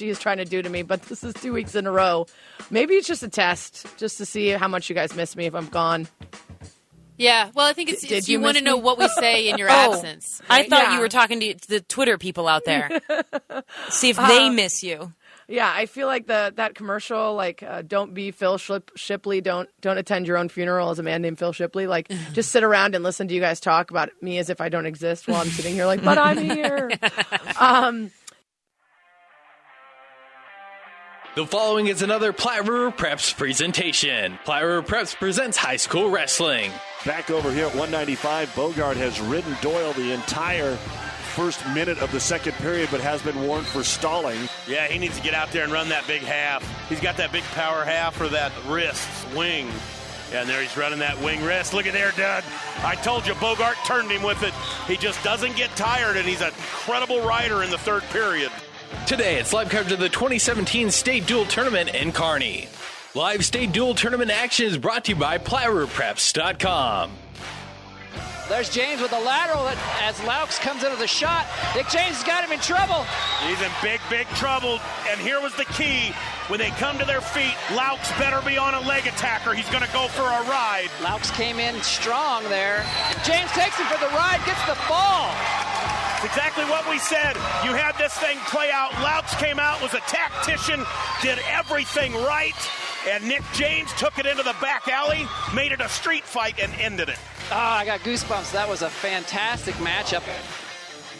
Richie is trying to do to me, but this is two weeks in a row. Maybe it's just a test, just to see how much you guys miss me if I'm gone. Yeah, well, I think it's, Did it's you you, want to know what we say in your Oh, absence. I thought Yeah. you were talking to the Twitter people out there. See if they miss you. Yeah, I feel like the that commercial, like uh, "Don't be Phil Ship- Shipley, don't don't attend your own funeral" as a man named Phil Shipley. Like, just sit around and listen to you guys talk about me as if I don't exist while I'm sitting here, like, but I'm here. Um, The following is another Platte River Preps presentation. Platte River Preps presents high school wrestling. Back over here at 195, Bogart has ridden Doyle the entire first minute of the second period, but has been warned for stalling. Yeah, he needs to get out there and run that big half. He's got that big power half or that wrist wing. Yeah, and there he's running that wing wrist. Look at there, Doug. I told you, Bogart turned him with it. He just doesn't get tired, and he's an incredible rider in the third period. Today, it's live coverage of the 2017 State Dual Tournament in Kearney. Live State Dual Tournament action is brought to you by PlatteRiverPreps.com. There's James with a lateral as Laux comes into the shot. Nick James has got him in trouble. He's in big, big trouble. And here was the key. When they come to their feet, Laux better be on a leg attacker. He's going to go for a ride. Laux came in strong there. James takes him for the ride, gets the fall. It's exactly what we said. You had this thing play out. Laux came out, was a tactician, did everything right. And Nick James took it into the back alley, made it a street fight, and ended it. Ah, I got goosebumps. That was a fantastic matchup.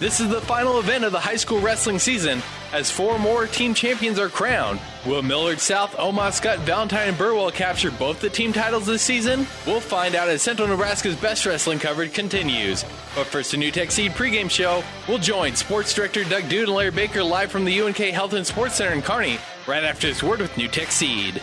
This is the final event of the high school wrestling season as four more team champions are crowned. Will Millard South, Omaha Skutt, Valentine, and Burwell capture both the team titles this season? We'll find out as Central Nebraska's best wrestling coverage continues. But first, a NuTech Seed pregame show. We'll join Sports Director Doug Duda and Larry Baker live from the UNK Health and Sports Center in Kearney right after this word with NuTech Seed.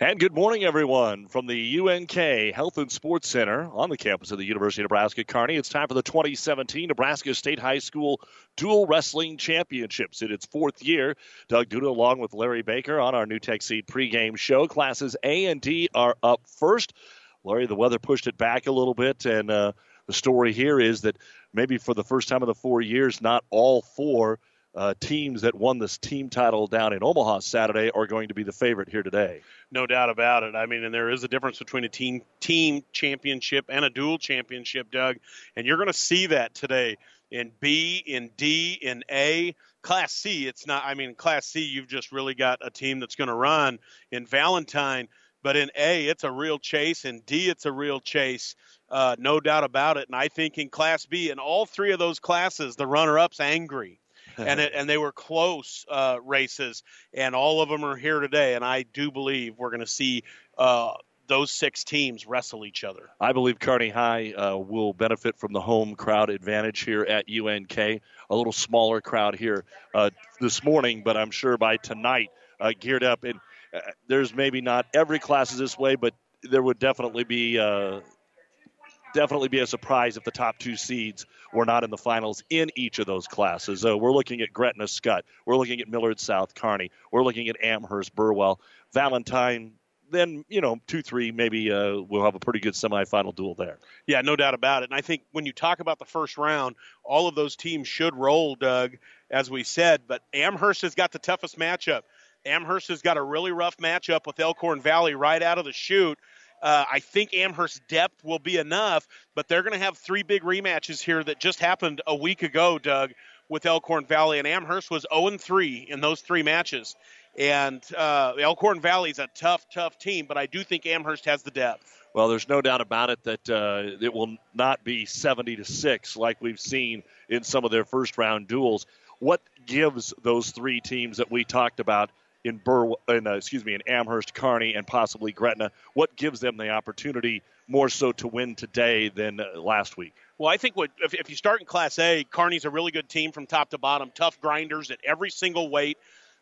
And good morning, everyone, from the UNK Health and Sports Center on the campus of the University of Nebraska Kearney. It's time for the 2017 Nebraska State High School Dual Wrestling Championships in its fourth year. Doug Duda, along with Larry Baker, on our NuTech Seed pregame show. Classes A and D are up first. Larry, the weather pushed it back a little bit, and uh, the story here is that maybe for the first time in the four years, not all four uh, teams that won this team title down in Omaha Saturday are going to be the favorite here today. No doubt about it. I mean, and there is a difference between a team team championship and a dual championship, Doug. And you're going to see that today in B, in D, in A. Class C, it's not. I mean, Class C, you've just really got a team that's going to run in Valentine. But in A, it's a real chase. In D, it's a real chase. Uh, no doubt about it. And I think in Class B, in all three of those classes, the runner-up's angry and it, and they were close uh, races, and all of them are here today. And I do believe we're going to see uh, those six teams wrestle each other. I believe Kearney High uh, will benefit from the home crowd advantage here at UNK. A little smaller crowd here uh, this morning, but I'm sure by tonight, uh, geared up. And uh, there's maybe not every class is this way, but there would definitely be uh, definitely be a surprise if the top two seeds were not in the finals in each of those classes. So we're looking at Gretna Skutt. We're looking at Millard South Kearney. We're looking at Amherst Burwell. Valentine, then, you know, 2 3, maybe uh, we'll have a pretty good semifinal duel there. Yeah, no doubt about it. And I think when you talk about the first round, all of those teams should roll, Doug, as we said. But Amherst has got the toughest matchup. Amherst has got a really rough matchup with Elkhorn Valley right out of the chute. Uh, I think Amherst depth will be enough, but they're going to have three big rematches here that just happened a week ago, Doug, with Elkhorn Valley. And Amherst was 0 3 in those three matches. And uh, Elkhorn Valley is a tough, tough team, but I do think Amherst has the depth. Well, there's no doubt about it that uh, it will not be 70 to 6 like we've seen in some of their first round duels. What gives those three teams that we talked about in Bur, in, uh, excuse me, in Amherst, Kearney, and possibly Gretna. What gives them the opportunity more so to win today than uh, last week? Well, I think what if, if you start in Class A, Kearney's a really good team from top to bottom, tough grinders at every single weight.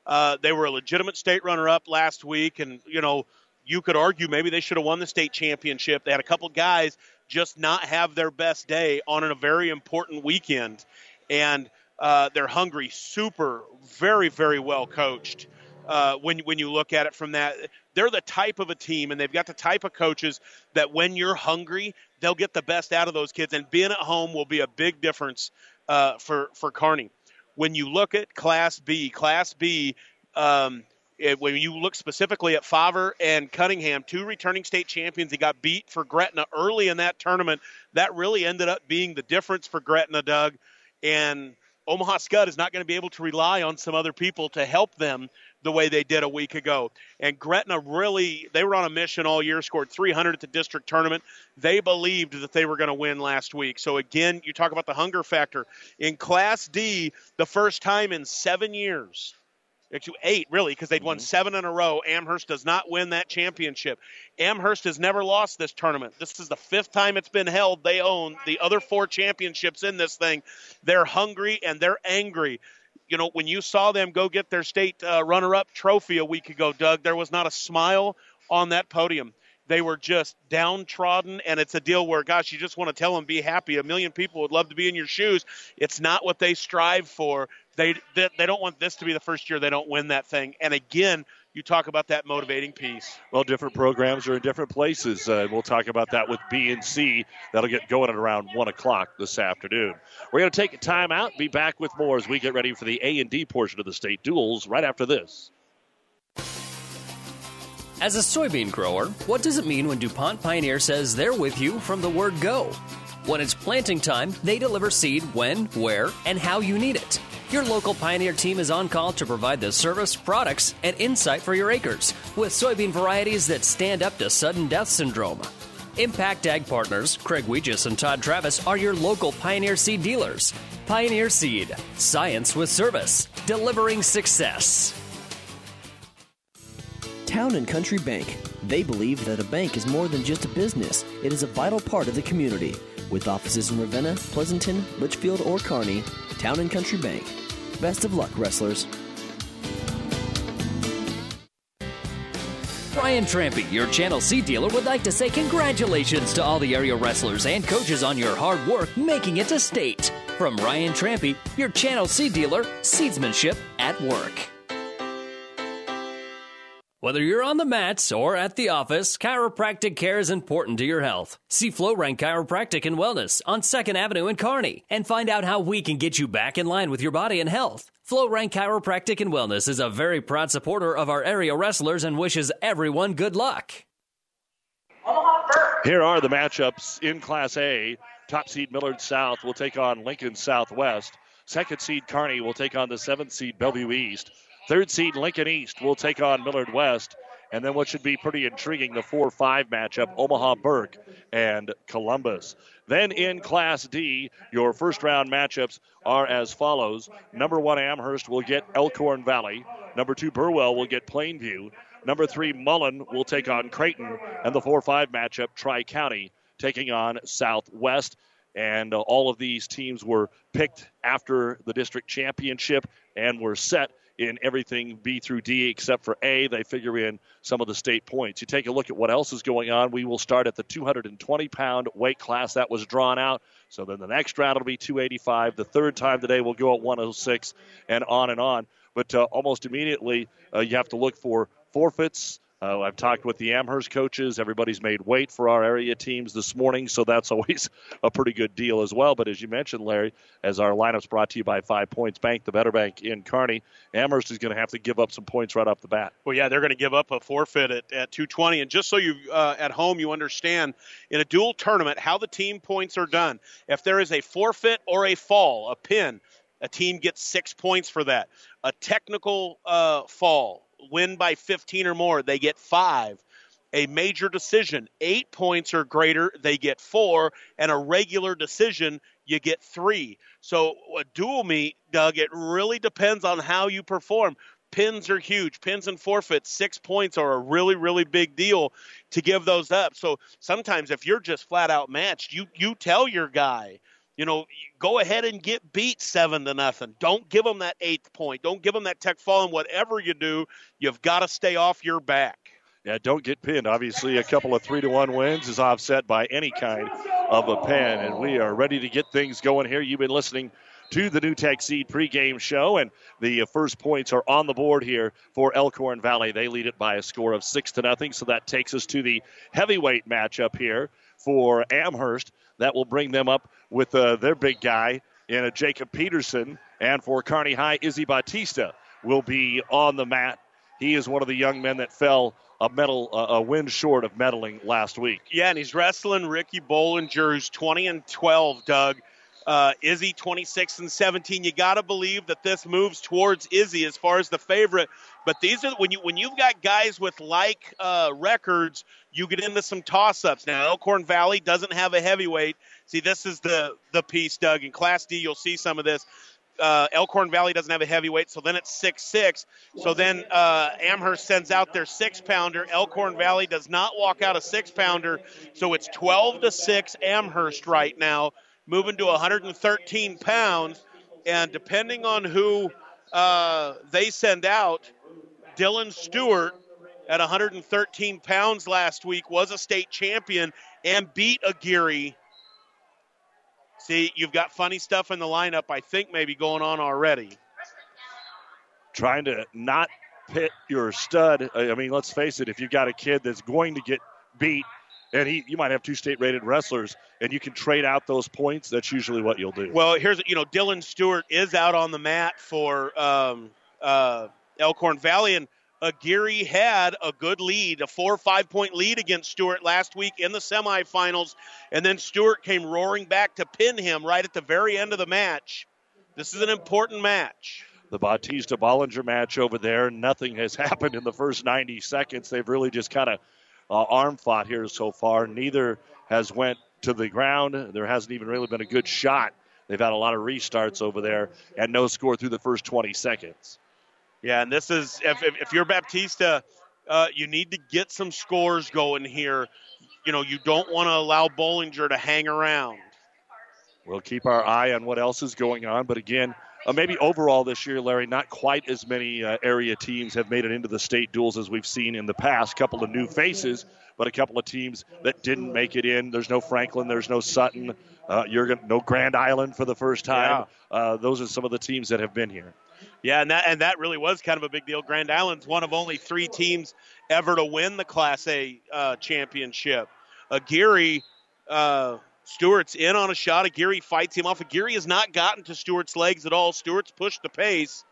Uh, they were a legitimate state runner-up last week, and you know you could argue maybe they should have won the state championship. They had a couple guys just not have their best day on a very important weekend, and uh, they're hungry, super, very, very well coached. Uh, when when you look at it from that, they're the type of a team, and they've got the type of coaches that when you're hungry, they'll get the best out of those kids, and being at home will be a big difference uh, for for Kearney. When you look at Class B, Class B. Um, it, when you look specifically at Favre and Cunningham, two returning state champions, he got beat for Gretna early in that tournament. That really ended up being the difference for Gretna, Doug. And Omaha Skutt is not going to be able to rely on some other people to help them the way they did a week ago. And Gretna really, they were on a mission all year, scored 300 at the district tournament. They believed that they were going to win last week. So, again, you talk about the hunger factor. In Class D, the first time in seven years, actually eight really because they'd won seven in a row. Amherst does not win that championship. Amherst has never lost this tournament. This is the fifth time it's been held they own the other four championships in this thing. They're hungry and they're angry. You know when you saw them go get their state uh, runner-up trophy a week ago doug there was not a smile on that podium. They were just downtrodden and it's a deal where gosh you just want to tell them be happy. A million people would love to be in your shoes. It's not what they strive for they, they they don't want this to be the first year they don't win that thing. And again, you talk about that motivating piece. Well, different programs are in different places. Uh, we'll talk about that with B and C. That'll get going at around one o'clock this afternoon. We're going to take a time out. Be back with more as we get ready for the A and D portion of the state duels right after this. As a soybean grower, what does it mean when DuPont Pioneer says they're with you from the word go? When it's planting time, they deliver seed when, where, and how you need it. Your local Pioneer team is on call to provide the service, products, and insight for your acres with soybean varieties that stand up to sudden death syndrome. Impact Ag Partners, Craig Weegis and Todd Travis are your local Pioneer Seed dealers. Pioneer Seed, science with service, delivering success. Town and Country Bank. They believe that a bank is more than just a business, it is a vital part of the community. With offices in Ravenna, Pleasanton, Litchfield, or Kearney, Town and Country Bank. Best of luck, wrestlers. Brian Trampy, your Channel C dealer, would like to say congratulations to all the area wrestlers and coaches on your hard work making it to state. From Ryan Trampy, your Channel C dealer, seedsmanship at work. Whether you're on the mats or at the office, chiropractic care is important to your health. See FlowRank Chiropractic and Wellness on 2nd Avenue in Kearney and find out how we can get you back in line with your body and health. FlowRank Chiropractic and Wellness is a very proud supporter of our area wrestlers and wishes everyone good luck. Here are the matchups in Class A. Top seed Millard South will take on Lincoln Southwest. Second seed Kearney will take on the seventh seed Bellevue East. Third seed Lincoln East will take on Millard West. And then what should be pretty intriguing, the 4 5 matchup, Omaha Burke and Columbus. Then in Class D, your first round matchups are as follows. Number one, Amherst will get Elkhorn Valley. Number two, Burwell will get Plainview. Number three, Mullen will take on Creighton. And the 4 5 matchup, Tri County taking on Southwest. And uh, all of these teams were picked after the district championship and were set in everything B through D except for A. They figure in some of the state points. You take a look at what else is going on. We will start at the 220 pound weight class that was drawn out. So then the next round will be 285. The third time today will go at 106 and on and on. But uh, almost immediately, uh, you have to look for forfeits. Uh, I've talked with the Amherst coaches. Everybody's made weight for our area teams this morning, so that's always a pretty good deal as well. But as you mentioned, Larry, as our lineup's brought to you by Five Points Bank, the Better Bank in Kearney, Amherst is going to have to give up some points right off the bat. Well, yeah, they're going to give up a forfeit at, at 220. And just so you uh, at home you understand, in a dual tournament, how the team points are done. If there is a forfeit or a fall, a pin, a team gets six points for that. A technical uh, fall, win by 15 or more, they get five. A major decision, eight points or greater, they get four. And a regular decision, you get three. So a dual meet, Doug, it really depends on how you perform. Pins are huge. Pins and forfeits, six points are a really, really big deal to give those up. So sometimes if you're just flat out matched, you you tell your guy, you know, go ahead and get beat seven to nothing. Don't give them that eighth point. Don't give them that tech fall. And whatever you do, you've got to stay off your back. Yeah, don't get pinned. Obviously, a couple of three to one wins is offset by any kind of a pin, and we are ready to get things going here. You've been listening to the NuTech Seed pregame show, and the first points are on the board here for Elkhorn Valley. They lead it by a score of six to nothing, so that takes us to the heavyweight matchup here for Amherst. That will bring them up with uh, their big guy in a Jacob Peterson, and for Kearney High, Izzy Batista will be on the mat. He is one of the young men that fell a medal, uh, a win short of medaling last week. Yeah, and he's wrestling Ricky Bollinger, who's 20 and 12. Doug, uh, Izzy 26 and 17. You got to believe that this moves towards Izzy as far as the favorite. But these are when you when you've got guys with like uh, records, you get into some toss-ups. Now Elkhorn Valley doesn't have a heavyweight. See, this is the the piece, Doug. In Class D, you'll see some of this uh, Elkhorn Valley doesn't have a heavyweight, so then it's six six. So then uh, Amherst sends out their six pounder. Elkhorn Valley does not walk out a six pounder, so it's 12 to six Amherst right now, moving to 113 pounds. And depending on who uh, they send out, Dylan Stewart at 113 pounds last week was a state champion and beat Aguirre See, you've got funny stuff in the lineup, I think, maybe going on already. Trying to not pit your stud. I mean, let's face it, if you've got a kid that's going to get beat, and he, you might have two state rated wrestlers, and you can trade out those points, that's usually what you'll do. Well, here's, you know, Dylan Stewart is out on the mat for um, uh, Elkhorn Valley, and Aguirre had a good lead, a four or five point lead against Stewart last week in the semifinals, and then Stewart came roaring back to pin him right at the very end of the match. This is an important match. The Bautista Bollinger match over there, nothing has happened in the first 90 seconds. They've really just kind of uh, arm fought here so far. Neither has went to the ground. There hasn't even really been a good shot. They've had a lot of restarts over there and no score through the first 20 seconds. Yeah, and this is if, if, if you're Baptista, uh, you need to get some scores going here. You know, you don't want to allow Bollinger to hang around. We'll keep our eye on what else is going on, but again, uh, maybe overall this year, Larry, not quite as many uh, area teams have made it into the state duels as we've seen in the past. A Couple of new faces, but a couple of teams that didn't make it in. There's no Franklin, there's no Sutton, uh, you're gonna, no Grand Island for the first time. Yeah. Uh, those are some of the teams that have been here. Yeah, and that and that really was kind of a big deal. Grand Island's one of only three teams ever to win the Class A uh, championship. Aguirre, uh, Stewart's in on a shot. Aguirre fights him off. Aguirre has not gotten to Stewart's legs at all. Stewart's pushed the pace.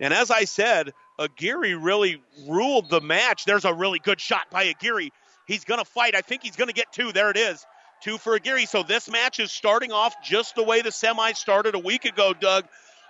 And as I said, Aguirre really ruled the match. There's a really good shot by Aguirre. He's going to fight. I think he's going to get two. There it is. Two for Aguirre. So this match is starting off just the way the semi started a week ago, Doug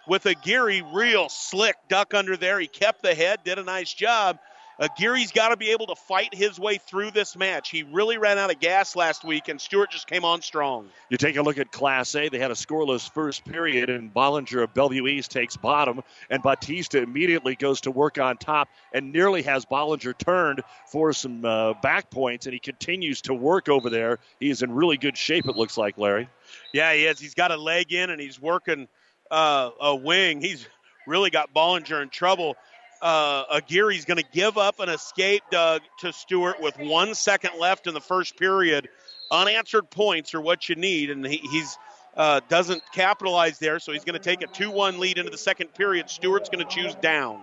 with Aguirre, real slick duck under there. He kept the head, did a nice job. Aguirre's got to be able to fight his way through this match. He really ran out of gas last week, and Stewart just came on strong. You take a look at Class A. They had a scoreless first period, and Bollinger of Bellevue East takes bottom, and Batista immediately goes to work on top and nearly has Bollinger turned for some uh, back points, and he continues to work over there. He is in really good shape, it looks like, Larry. Yeah, he is. He's got a leg in, and he's working – uh, a wing. He's really got Bollinger in trouble. Uh, Aguirre's going to give up an escape, Doug, to Stewart with one second left in the first period. Unanswered points are what you need, and he, he's uh, doesn't capitalize there, so he's going to take a 2-1 lead into the second period. Stewart's going to choose down.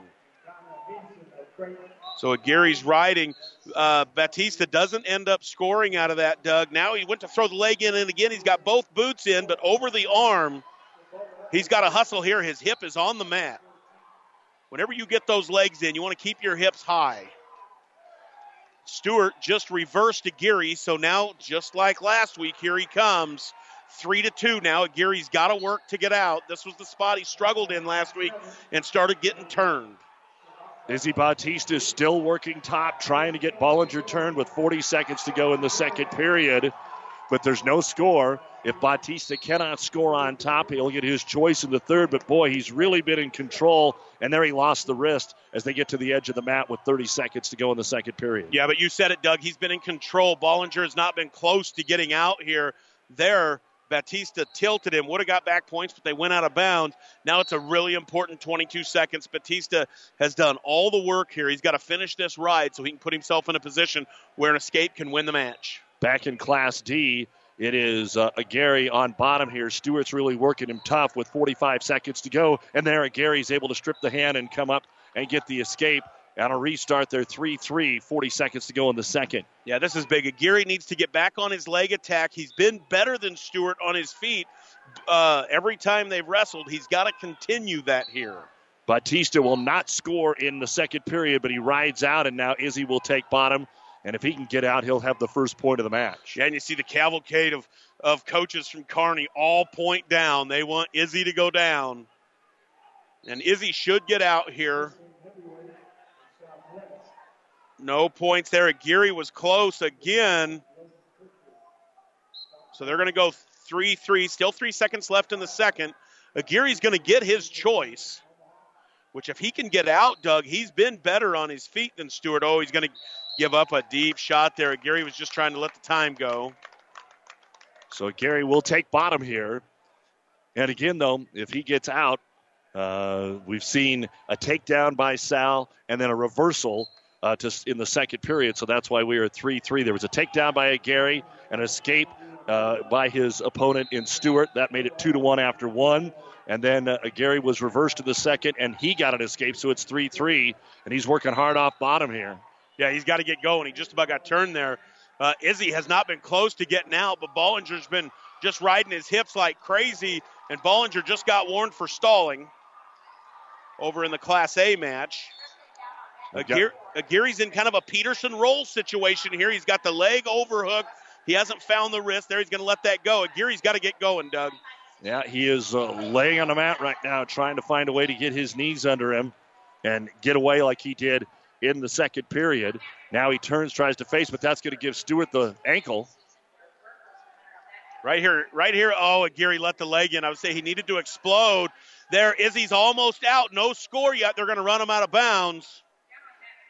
So Aguirre's riding. Uh, Batista doesn't end up scoring out of that, Doug. Now he went to throw the leg in, and again he's got both boots in, but over the arm – He's got a hustle here. His hip is on the mat. Whenever you get those legs in, you want to keep your hips high. Stewart just reversed to Geary, so now just like last week, here he comes. Three to two now. Geary's got to work to get out. This was the spot he struggled in last week and started getting turned. Izzy Batista still working top, trying to get Bollinger turned with 40 seconds to go in the second period. But there's no score. If Batista cannot score on top, he'll get his choice in the third. But boy, he's really been in control. And there he lost the wrist as they get to the edge of the mat with 30 seconds to go in the second period. Yeah, but you said it, Doug. He's been in control. Bollinger has not been close to getting out here. There, Batista tilted him, would have got back points, but they went out of bounds. Now it's a really important 22 seconds. Batista has done all the work here. He's got to finish this ride so he can put himself in a position where an escape can win the match. Back in Class D, it is uh, a Gary on bottom here. Stewart's really working him tough with 45 seconds to go. And there, Gary's able to strip the hand and come up and get the escape. And a restart there, 3 3, 40 seconds to go in the second. Yeah, this is big. Gary needs to get back on his leg attack. He's been better than Stewart on his feet uh, every time they've wrestled. He's got to continue that here. Batista will not score in the second period, but he rides out, and now Izzy will take bottom. And if he can get out, he'll have the first point of the match. Yeah, and you see the cavalcade of, of coaches from Kearney all point down. They want Izzy to go down. And Izzy should get out here. No points there. Geary was close again. So they're going to go 3 3. Still three seconds left in the second. Aguirre's going to get his choice, which if he can get out, Doug, he's been better on his feet than Stewart. Oh, he's going to give up a deep shot there. Gary was just trying to let the time go. So Gary will take bottom here. And again, though, if he gets out, uh, we've seen a takedown by Sal and then a reversal uh, to, in the second period. So that's why we are 3 3. There was a takedown by Gary, an escape uh, by his opponent in Stewart. That made it 2 to 1 after one. And then uh, Gary was reversed to the second, and he got an escape. So it's 3 3. And he's working hard off bottom here. Yeah, he's got to get going. He just about got turned there. Uh, Izzy has not been close to getting out, but Bollinger's been just riding his hips like crazy, and Bollinger just got warned for stalling over in the Class A match. Aguirre, Aguirre's in kind of a Peterson roll situation here. He's got the leg overhook. He hasn't found the wrist. There, he's going to let that go. Aguirre's got to get going, Doug. Yeah, he is uh, laying on the mat right now, trying to find a way to get his knees under him and get away like he did in the second period. Now he turns, tries to face, but that's going to give Stewart the ankle. Right here, right here. Oh, Gary let the leg in. I would say he needed to explode. There, Izzy's almost out. No score yet. They're going to run him out of bounds.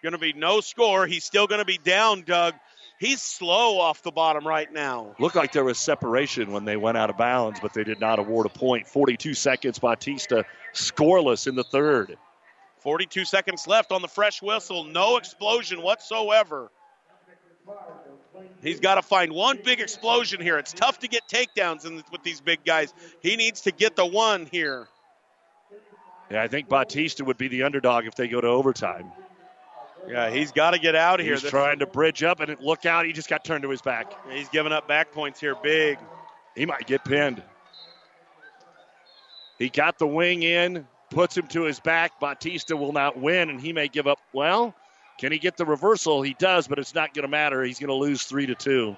Going to be no score. He's still going to be down, Doug. He's slow off the bottom right now. Looked like there was separation when they went out of bounds, but they did not award a point. 42 seconds. Batista scoreless in the third. 42 seconds left on the fresh whistle. No explosion whatsoever. He's got to find one big explosion here. It's tough to get takedowns in, with these big guys. He needs to get the one here. Yeah, I think Batista would be the underdog if they go to overtime. Yeah, he's got to get out of here. He's trying to bridge up and look out. He just got turned to his back. He's giving up back points here big. He might get pinned. He got the wing in, puts him to his back. Batista will not win, and he may give up. Well, can he get the reversal? He does, but it's not going to matter. He's going to lose three to two.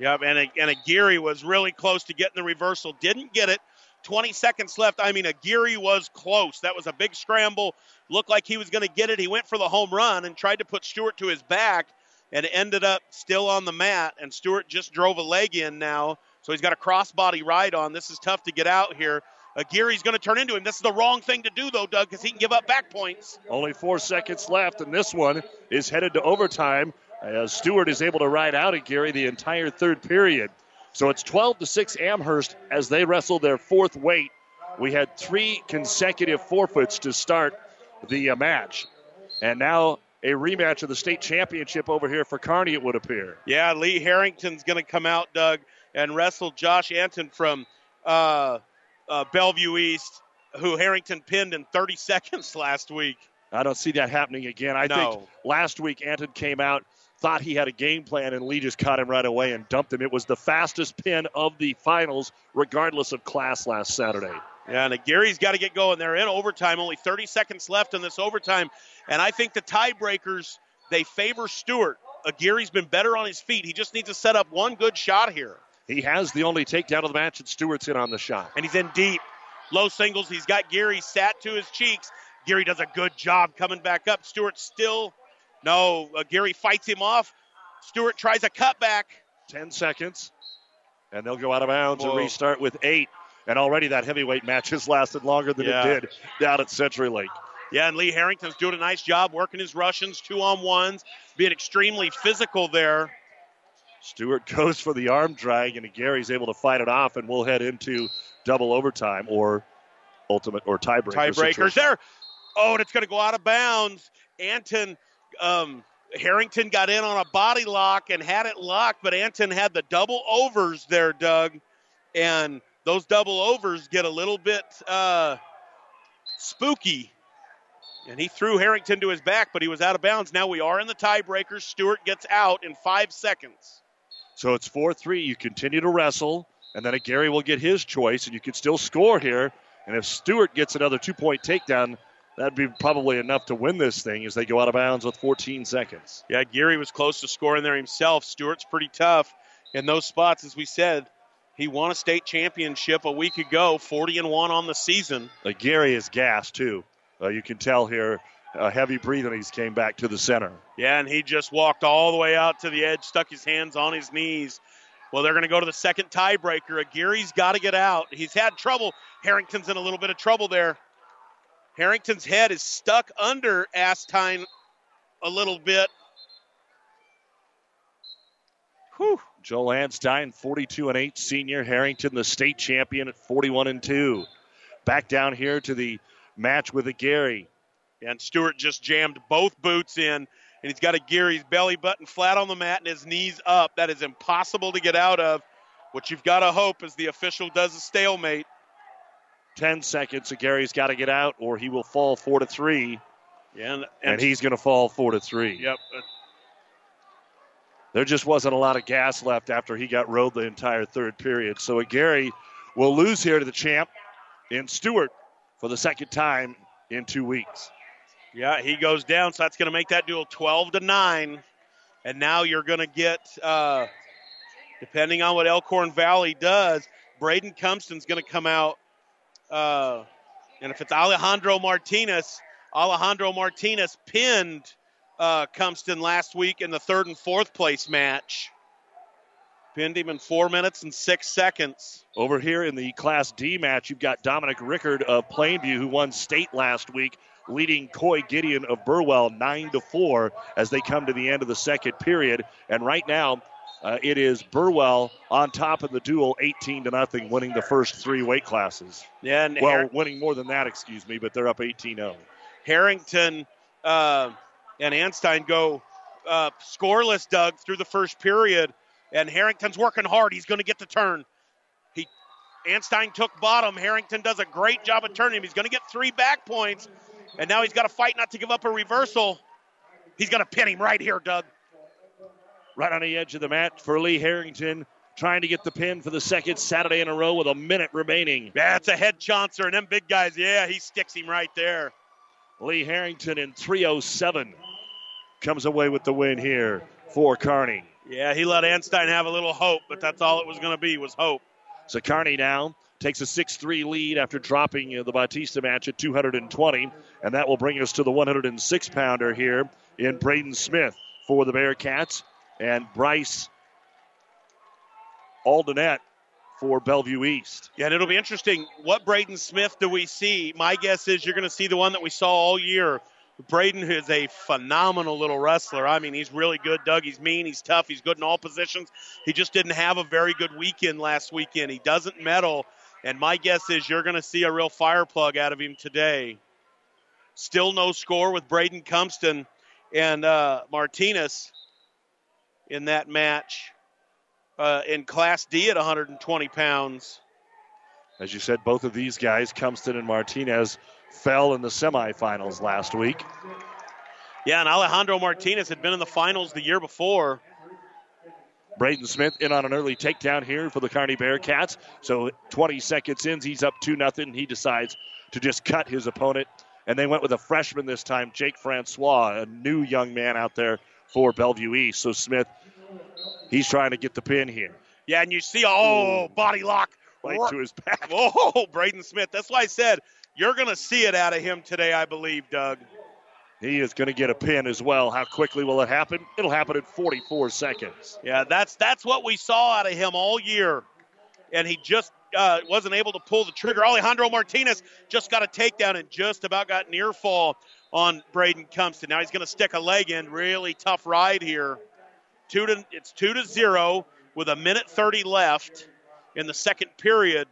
Yep, and a, and Aguirre was really close to getting the reversal. Didn't get it. 20 seconds left. I mean, Aguirre was close. That was a big scramble. Looked like he was going to get it. He went for the home run and tried to put Stewart to his back and ended up still on the mat. And Stewart just drove a leg in now. So he's got a crossbody ride on. This is tough to get out here. Aguirre's going to turn into him. This is the wrong thing to do, though, Doug, because he can give up back points. Only four seconds left, and this one is headed to overtime. As Stewart is able to ride out Aguirre the entire third period. So it's 12 to 6 Amherst as they wrestle their fourth weight. We had three consecutive forfeits to start the uh, match. And now a rematch of the state championship over here for Kearney, it would appear. Yeah, Lee Harrington's going to come out, Doug, and wrestle Josh Anton from uh, uh, Bellevue East, who Harrington pinned in 30 seconds last week. I don't see that happening again. I no. think last week Anton came out, thought he had a game plan, and Lee just caught him right away and dumped him. It was the fastest pin of the finals, regardless of class last Saturday. Yeah, and Gary's got to get going. They're in overtime. Only 30 seconds left in this overtime. And I think the tiebreakers, they favor Stewart. Aguirre's been better on his feet. He just needs to set up one good shot here. He has the only takedown of the match, and Stewart's in on the shot. And he's in deep. Low singles. He's got Gary sat to his cheeks. Gary does a good job coming back up. Stewart still. No, uh, Gary fights him off. Stewart tries a cutback. 10 seconds. And they'll go out of bounds Whoa. and restart with eight. And already that heavyweight match has lasted longer than Yeah. it did down at CenturyLink. Yeah, and Lee Harrington's doing a nice job working his Russians two on ones, being extremely physical there. Stewart goes for the arm drag, and Gary's able to fight it off, and we'll head into double overtime or ultimate or tiebreaker. Tiebreakers there. Oh, and it's going to go out of bounds. Anton um, Harrington got in on a body lock and had it locked, but Anton had the double overs there, Doug. And those double overs get a little bit uh, spooky. And he threw Harrington to his back, but he was out of bounds. Now we are in the tiebreakers. Stewart gets out in five seconds. So it's 4 3. You continue to wrestle, and then a Gary will get his choice, and you can still score here. And if Stewart gets another two point takedown, that'd be probably enough to win this thing as they go out of bounds with 14 seconds. Yeah, Geary was close to scoring there himself. Stewart's pretty tough in those spots, as we said. He won a state championship a week ago, 40 and 1 on the season. Uh, Gary is gassed, too. Uh, you can tell here, uh, heavy breathing. He's came back to the center. Yeah, and he just walked all the way out to the edge, stuck his hands on his knees. Well, they're going to go to the second tiebreaker. Gary's got to get out. He's had trouble. Harrington's in a little bit of trouble there. Harrington's head is stuck under Astine a little bit. Whew. Joel Anstein, 42 and 8 senior. Harrington, the state champion at 41 and 2. Back down here to the match with Gary. And Stewart just jammed both boots in, and he's got a Gary's belly button flat on the mat and his knees up. That is impossible to get out of. What you've got to hope is the official does a stalemate. 10 seconds. So Gary's got to get out, or he will fall 4 to 3. Yeah, and, And he's going to fall 4 to 3. Yep. There just wasn't a lot of gas left after he got rode the entire third period. So Gary will lose here to the champ in Stewart for the second time in two weeks. Yeah, he goes down, so that's going to make that duel 12 to 9. And now you're going to get, uh, depending on what Elkhorn Valley does, Braden Cumpston's going to come out. Uh, and if it's Alejandro Martinez, Alejandro Martinez pinned uh, Cumpston last week in the third and fourth place match. Pinned him in four minutes and six seconds. Over here in the Class D match, you've got Dominic Rickard of Plainview, who won state last week, leading Coy Gideon of Burwell nine to four as they come to the end of the second period. And right now, uh, it is Burwell on top of the duel, 18 to nothing, winning the first three weight classes. Yeah, and well, Har- winning more than that, excuse me, but they're up 18-0. Harrington uh, and Anstein go uh, scoreless, Doug, through the first period. And Harrington's working hard. He's going to get the turn. He Anstein took bottom. Harrington does a great job of turning him. He's going to get three back points. And now he's got to fight not to give up a reversal. He's going to pin him right here, Doug. Right on the edge of the mat for Lee Harrington, trying to get the pin for the second Saturday in a row with a minute remaining. Yeah, it's a head chauncer, and them big guys, yeah, he sticks him right there. Lee Harrington in 307 comes away with the win here for Kearney. Yeah, he let Anstein have a little hope, but that's all it was going to be was hope. So Kearney now takes a 6-3 lead after dropping uh, the Bautista match at 220, and that will bring us to the 106-pounder here in Braden Smith for the Bearcats and Bryce Aldenette for Bellevue East. Yeah, and it'll be interesting. What Braden Smith do we see? My guess is you're going to see the one that we saw all year. Braden is a phenomenal little wrestler. I mean, he's really good, Doug. He's mean, he's tough, he's good in all positions. He just didn't have a very good weekend last weekend. He doesn't medal, and my guess is you're going to see a real fire plug out of him today. Still no score with Braden Cumpston and uh, Martinez in that match uh, in Class D at 120 pounds. As you said, both of these guys, Cumpston and Martinez, fell in the semifinals last week. Yeah, and Alejandro Martinez had been in the finals the year before. Braden Smith in on an early takedown here for the Kearney Bearcats. So 20 seconds in, he's up 2 nothing. He decides to just cut his opponent. And they went with a freshman this time, Jake Francois, a new young man out there for Bellevue East. So Smith, he's trying to get the pin here. Yeah, and you see, oh, body lock. Right to his back. Oh, Braden Smith. That's why I said you're going to see it out of him today, I believe, Doug. He is going to get a pin as well. How quickly will it happen? It'll happen in 44 seconds. Yeah, that's that's what we saw out of him all year. and he just uh, wasn't able to pull the trigger. Alejandro Martinez just got a takedown and just about got near fall on Braden Cumpston. Now he's going to stick a leg in. Really tough ride here. Two to it's two to zero with a minute thirty left in the second period.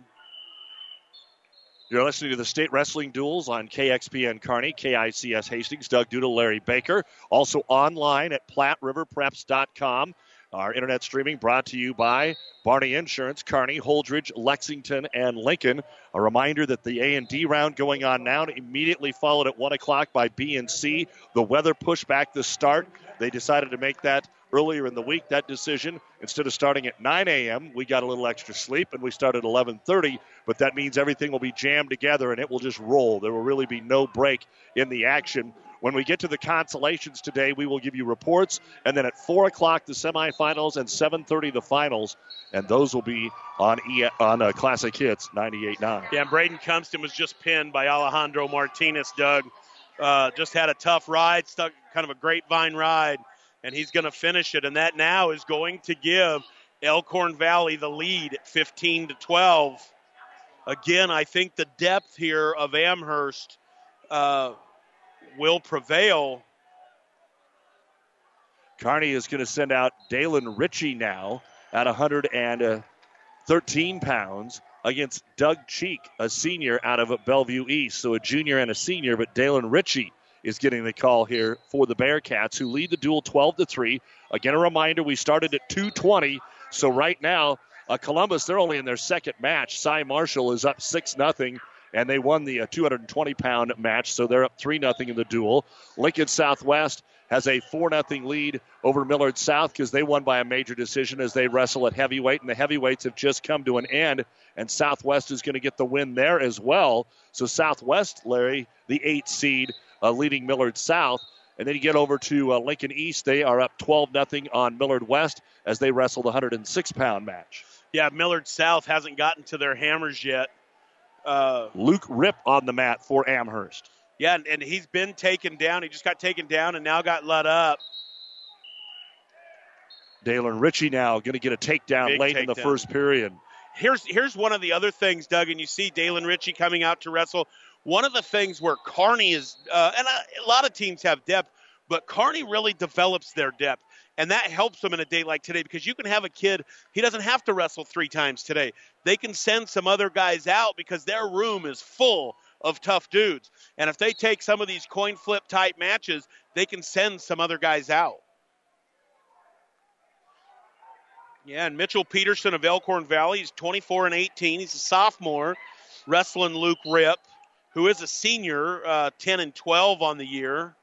You're listening to the state wrestling duels on KXPN Kearney, KICS Hastings, Doug Duda, Larry Baker. Also online at PlatteRiverPreps.com. Our internet streaming brought to you by Barney Insurance, Kearney, Holdrege, Lexington, and Lincoln. A reminder that the A and D round going on now, immediately followed at one o'clock by B and C. The weather pushed back the start. They decided to make that earlier in the week. That decision, instead of starting at 9 a.m., we got a little extra sleep and we started at 11:30. But that means everything will be jammed together and it will just roll. There will really be no break in the action. When we get to the consolations today, we will give you reports, and then at four o'clock the semifinals and 7:30 the finals, and those will be on e- on uh, Classic Hits 98.9. Yeah, Braden Cumpston was just pinned by Alejandro Martinez. Doug uh, just had a tough ride, stuck kind of a grapevine ride, and he's going to finish it. And that now is going to give Elkhorn Valley the lead at 15 to 12. Again, I think the depth here of Amherst. Uh, will prevail. Kearney is going to send out Dalen Ritchie now at 113 pounds against Doug Cheek, a senior out of Bellevue East. So a junior and a senior, but Dalen Ritchie is getting the call here for the Bearcats, who lead the duel 12 to 3. Again, a reminder we started at 220. So right now, uh, Columbus, they're only in their second match. Cy Marshall is up 6 0 and they won the uh, 220 pound match, so they're up 3 0 in the duel. Lincoln Southwest has a 4 0 lead over Millard South because they won by a major decision as they wrestle at heavyweight, and the heavyweights have just come to an end, and Southwest is going to get the win there as well. So Southwest, Larry, the eight seed, uh, leading Millard South. And then you get over to uh, Lincoln East. They are up 12 0 on Millard West as they wrestle the 106 pound match. Yeah, Millard South hasn't gotten to their hammers yet. Uh, Luke Rip on the mat for Amherst. Yeah, and, and, he's been taken down. He just got taken down and now got let up. Dalen Ritchie now going to get a takedown Big late takedown. in the first period. Here's here's one of the other things, Doug, and you see Dalen Ritchie coming out to wrestle. One of the things where Kearney is, uh, and a, a lot of teams have depth, but Kearney really develops their depth. And that helps them in a day like today because you can have a kid, he doesn't have to wrestle three times today. They can send some other guys out because their room is full of tough dudes. And if they take some of these coin flip type matches, they can send some other guys out. Yeah, and Mitchell Peterson of Elkhorn Valley, he's 24 and 18. He's a sophomore, wrestling Luke Rip, who is a senior, uh, 10 and 12 on the year.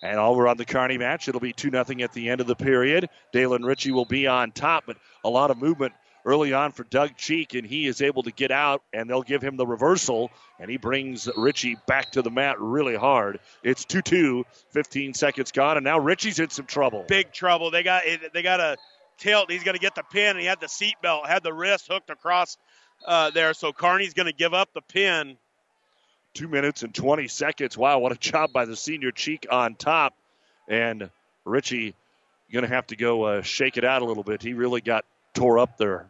And over on the Kearney match, it'll be 2 0 at the end of the period. Dalen Ritchie will be on top, but a lot of movement early on for Doug Cheek, and he is able to get out, and they'll give him the reversal, and he brings Ritchie back to the mat really hard. It's 2 2, 15 seconds gone, and now Ritchie's in some trouble. Big trouble. They got they got a tilt. He's going to get the pin, and he had the seatbelt, had the wrist hooked across uh, there, so Kearney's going to give up the pin. Two minutes and 20 seconds. Wow, what a job by the senior Cheek on top. And Ritchie going to have to go uh, shake it out a little bit. He really got tore up there.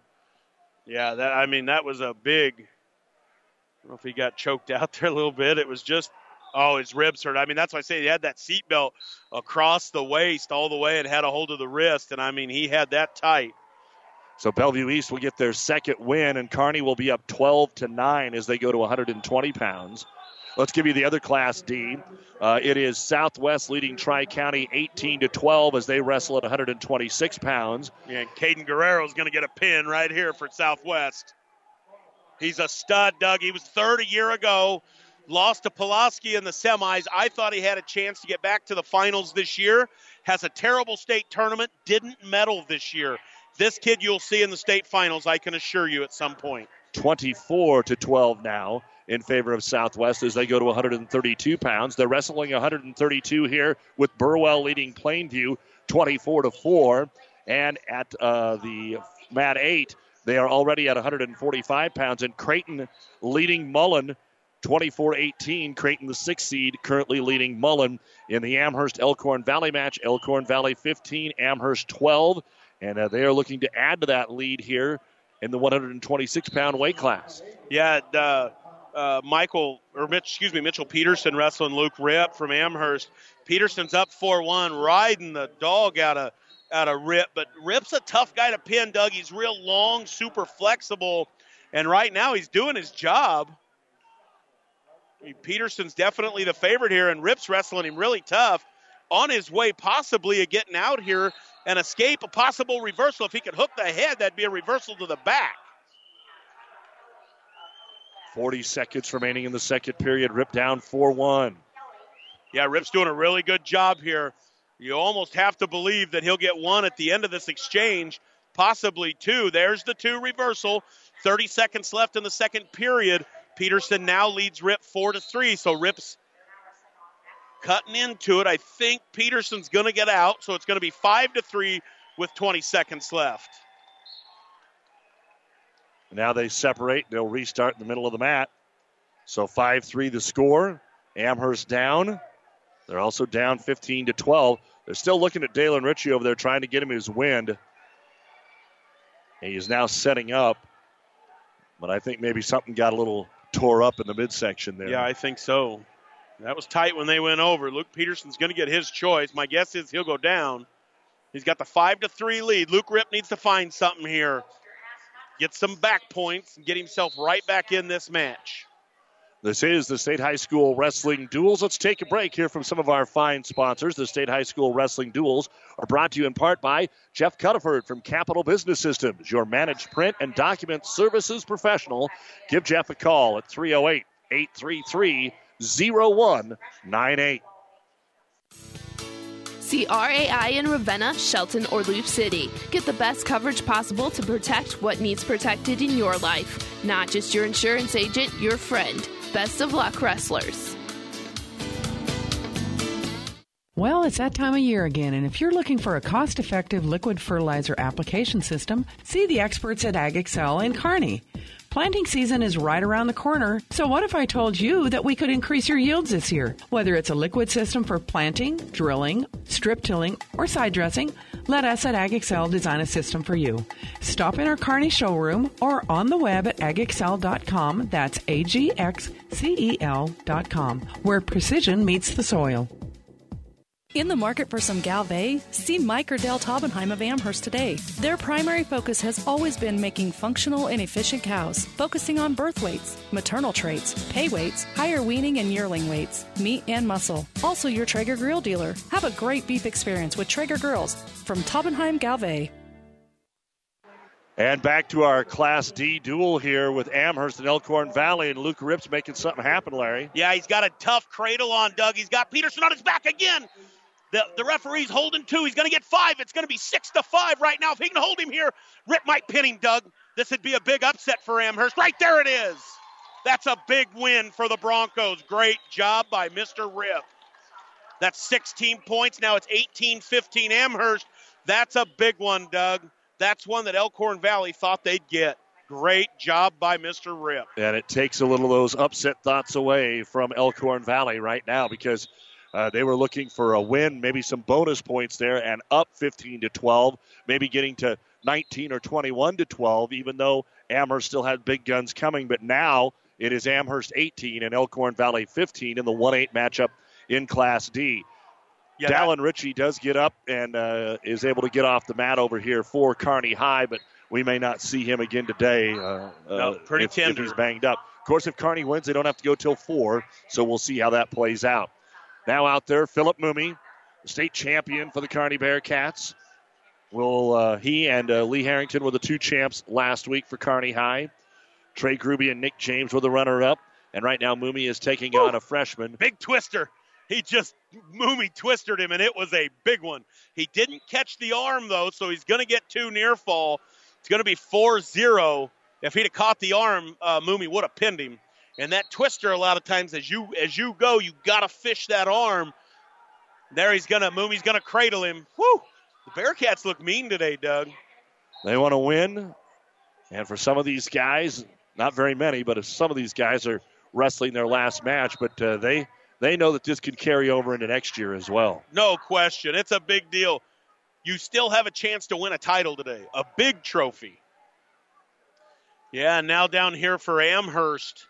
Yeah, that I mean that was a big. I don't know if he got choked out there a little bit. It was just oh his ribs hurt. I mean that's why I say he had that seatbelt across the waist all the way and had a hold of the wrist, and I mean he had that tight. So Bellevue East will get their second win, and Kearney will be up 12 to nine as they go to 120 pounds. Let's give you the other Class D. Uh, it is Southwest leading Tri County 18 to 12 as they wrestle at 126 pounds. And Caden Guerrero is going to get a pin right here for Southwest. He's a stud, Doug. He was third a year ago, lost to Pulaski in the semis. I thought he had a chance to get back to the finals this year. Has a terrible state tournament, didn't medal this year. This kid you'll see in the state finals, I can assure you, at some point. 24 to 12 now in favor of Southwest as they go to 132 pounds. They're wrestling 132 here with Burwell leading Plainview 24 to 4. And at uh, the mat 8, they are already at 145 pounds. And Creighton leading Mullen 24 18. Creighton, the sixth seed, currently leading Mullen in the Amherst Elkhorn Valley match. Elkhorn Valley 15, Amherst 12. And uh, they are looking to add to that lead here in the 126 pound weight class. Yeah, uh, uh, Michael or Mitch, excuse me, Mitchell Peterson wrestling Luke Rip from Amherst. Peterson's up 4-1, riding the dog out of out of Rip, but Rip's a tough guy to pin. Doug, he's real long, super flexible, and right now he's doing his job. I mean, Peterson's definitely the favorite here, and Rip's wrestling him really tough. On his way, possibly, of getting out here and escape a possible reversal. If he could hook the head, that'd be a reversal to the back. 40 seconds remaining in the second period. Rip down 4 1. Yeah, Rip's doing a really good job here. You almost have to believe that he'll get one at the end of this exchange, possibly two. There's the two reversal. 30 seconds left in the second period. Peterson now leads Rip 4 to 3, so Rip's cutting into it. I think Peterson's going to get out, so it's going to be 5 to 3 with 20 seconds left. Now they separate. They'll restart in the middle of the mat. So 5 3 the score. Amherst down. They're also down 15 to 12. They're still looking at Dalen Ritchie over there trying to get him his wind. He is now setting up. But I think maybe something got a little tore up in the midsection there. Yeah, I think so. That was tight when they went over. Luke Peterson's going to get his choice. My guess is he'll go down. He's got the 5 to 3 lead. Luke Rip needs to find something here. Get some back points and get himself right back in this match. This is the State High School Wrestling Duels. Let's take a break here from some of our fine sponsors. The State High School Wrestling Duels are brought to you in part by Jeff Cuttaford from Capital Business Systems, your managed print and document services professional. Give Jeff a call at 308 833 0198. See RAI in Ravenna, Shelton, or Loup City. Get the best coverage possible to protect what needs protected in your life. Not just your insurance agent, your friend. Best of luck, wrestlers. Well, it's that time of year again, and if you're looking for a cost effective liquid fertilizer application system, see the experts at AgExcel in Kearney. Planting season is right around the corner, so what if I told you that we could increase your yields this year? Whether it's a liquid system for planting, drilling, strip tilling, or side dressing, let us at AgExcel design a system for you. Stop in our Kearney showroom or on the web at agexcel.com. That's A G X C E L.com, where precision meets the soil. In the market for some Gelbvieh, see Mike or Dale Taubenheim of Amherst today. Their primary focus has always been making functional and efficient cows, focusing on birth weights, maternal traits, pay weights, higher weaning and yearling weights, meat and muscle. Also, your Traeger grill dealer. Have a great beef experience with Traeger grills from Taubenheim Gelbvieh. And back to our Class D duel here with Amherst and Elkhorn Valley, and Luke Rips making something happen, Larry. Yeah, he's got a tough cradle on Doug. He's got Peterson on his back again. The, the referee's holding two. He's going to get five. It's going to be six to five right now. If he can hold him here, Rip might pin him, Doug. This would be a big upset for Amherst. Right there it is. That's a big win for the Broncos. Great job by Mr. Rip. That's 16 points. Now it's 18 15 Amherst. That's a big one, Doug. That's one that Elkhorn Valley thought they'd get. Great job by Mr. Rip. And it takes a little of those upset thoughts away from Elkhorn Valley right now because uh, they were looking for a win, maybe some bonus points there, and up 15 to 12, maybe getting to 19 or 21 to 12, even though Amherst still had big guns coming. But now it is Amherst 18 and Elkhorn Valley 15 in the 1 8 matchup in Class D. Yeah, Dallin Ritchie does get up and uh, is able to get off the mat over here for Kearney High, but we may not see him again today. Uh, No, pretty if, if tender. he's banged up. Of course, if Kearney wins, they don't have to go till four, so we'll see how that plays out. Now out there, Philip Mooney, state champion for the Kearney Bearcats. Will uh, he and uh, Lee Harrington were the two champs last week for Kearney High. Trey Gruby and Nick James were the runner-up, and right now Mooney is taking on a freshman. Big twister. He just Moomy twisted him, and it was a big one. He didn't catch the arm though, so he's going to get two near fall. It's going to be 4-0. If he'd have caught the arm, uh, Moomy would have pinned him. And that twister, a lot of times, as you as you go, you got to fish that arm. There he's gonna Moomy's gonna cradle him. Whew! The Bearcats look mean today, Doug. They want to win, and for some of these guys, not very many, but if some of these guys are wrestling their last match, but uh, they they know that this could carry over into next year as well. No question. It's a big deal. you still have a chance to win a title today, a big trophy. Yeah, now down here for Amherst.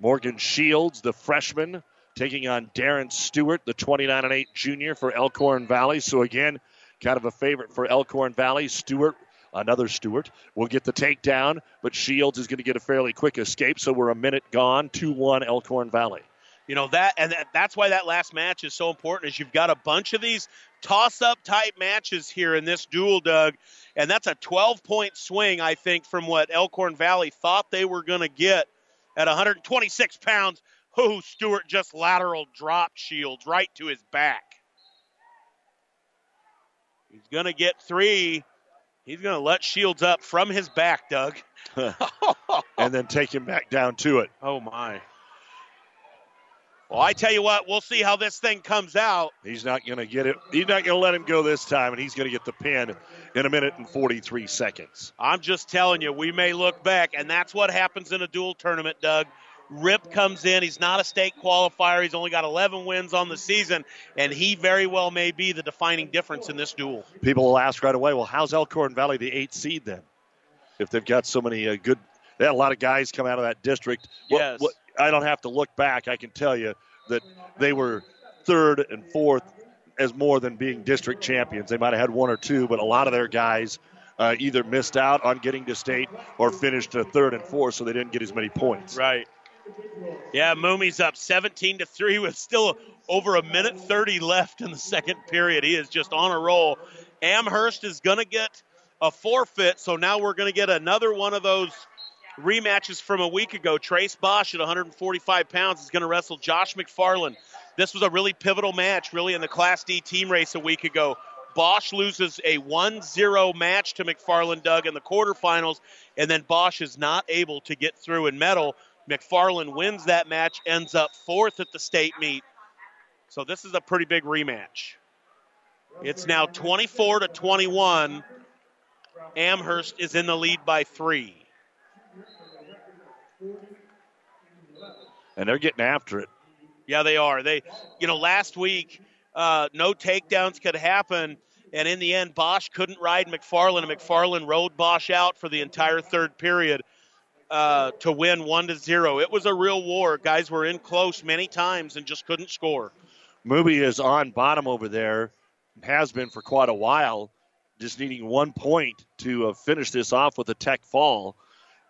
Morgan Shields, the freshman, taking on Darren Stewart, the 29 and 8 junior for Elkhorn Valley. So again, kind of a favorite for Elkhorn Valley. Stewart, another Stewart, will get the takedown, but Shields is going to get a fairly quick escape. So we're a minute gone, 2-1 Elkhorn Valley. You know that, and that's why that last match is so important. Is you've got a bunch of these toss-up type matches here in this duel, Doug, and that's a 12-point swing, I think, from what Elkhorn Valley thought they were going to get at 126 pounds. Who Stewart just lateral drop Shields right to his back. He's going to get three. He's going to let Shields up from his back, Doug. and then take him back down to it. Oh, my. Well, I tell you what, we'll see how this thing comes out. He's not going to get it. He's not going to let him go this time, and he's going to get the pin in a minute and 43 seconds. I'm just telling you, we may look back, and that's what happens in a dual tournament, Doug. Rip comes in. He's not a state qualifier. He's only got 11 wins on the season, and he very well may be the defining difference in this duel. People will ask right away, well, how's Elkhorn Valley the eighth seed then? If they've got so many uh, good, they had a lot of guys come out of that district. Yes. What, what, I don't have to look back. I can tell you that they were third and fourth as more than being district champions. They might have had one or two, but a lot of their guys uh, either missed out on getting to state or finished third and fourth, so they didn't get as many points. Right. Yeah, Moomy's up 17 to 3 with still over a minute 30 left in the second period. He is just on a roll. Amherst is going to get a forfeit, so now we're going to get another one of those rematches from a week ago. Trace Bosch at 145 pounds is going to wrestle Josh McFarland. This was a really pivotal match, really, in the Class D team race a week ago. Bosch loses a 1 0 match to McFarland Doug in the quarterfinals, and then Bosch is not able to get through and medal. McFarland wins that match, ends up fourth at the state meet. So this is a pretty big rematch. It's now 24 to 21. Amherst is in the lead by three. And they're getting after it. Yeah, they are. They, you know, last week, uh, no takedowns could happen. And in the end, Bosch couldn't ride McFarland, and McFarland rode Bosch out for the entire third period uh, to win one to zero. It was a real war. Guys were in close many times and just couldn't score. Moomy is on bottom over there, has been for quite a while, just needing one point to uh, finish this off with a tech fall.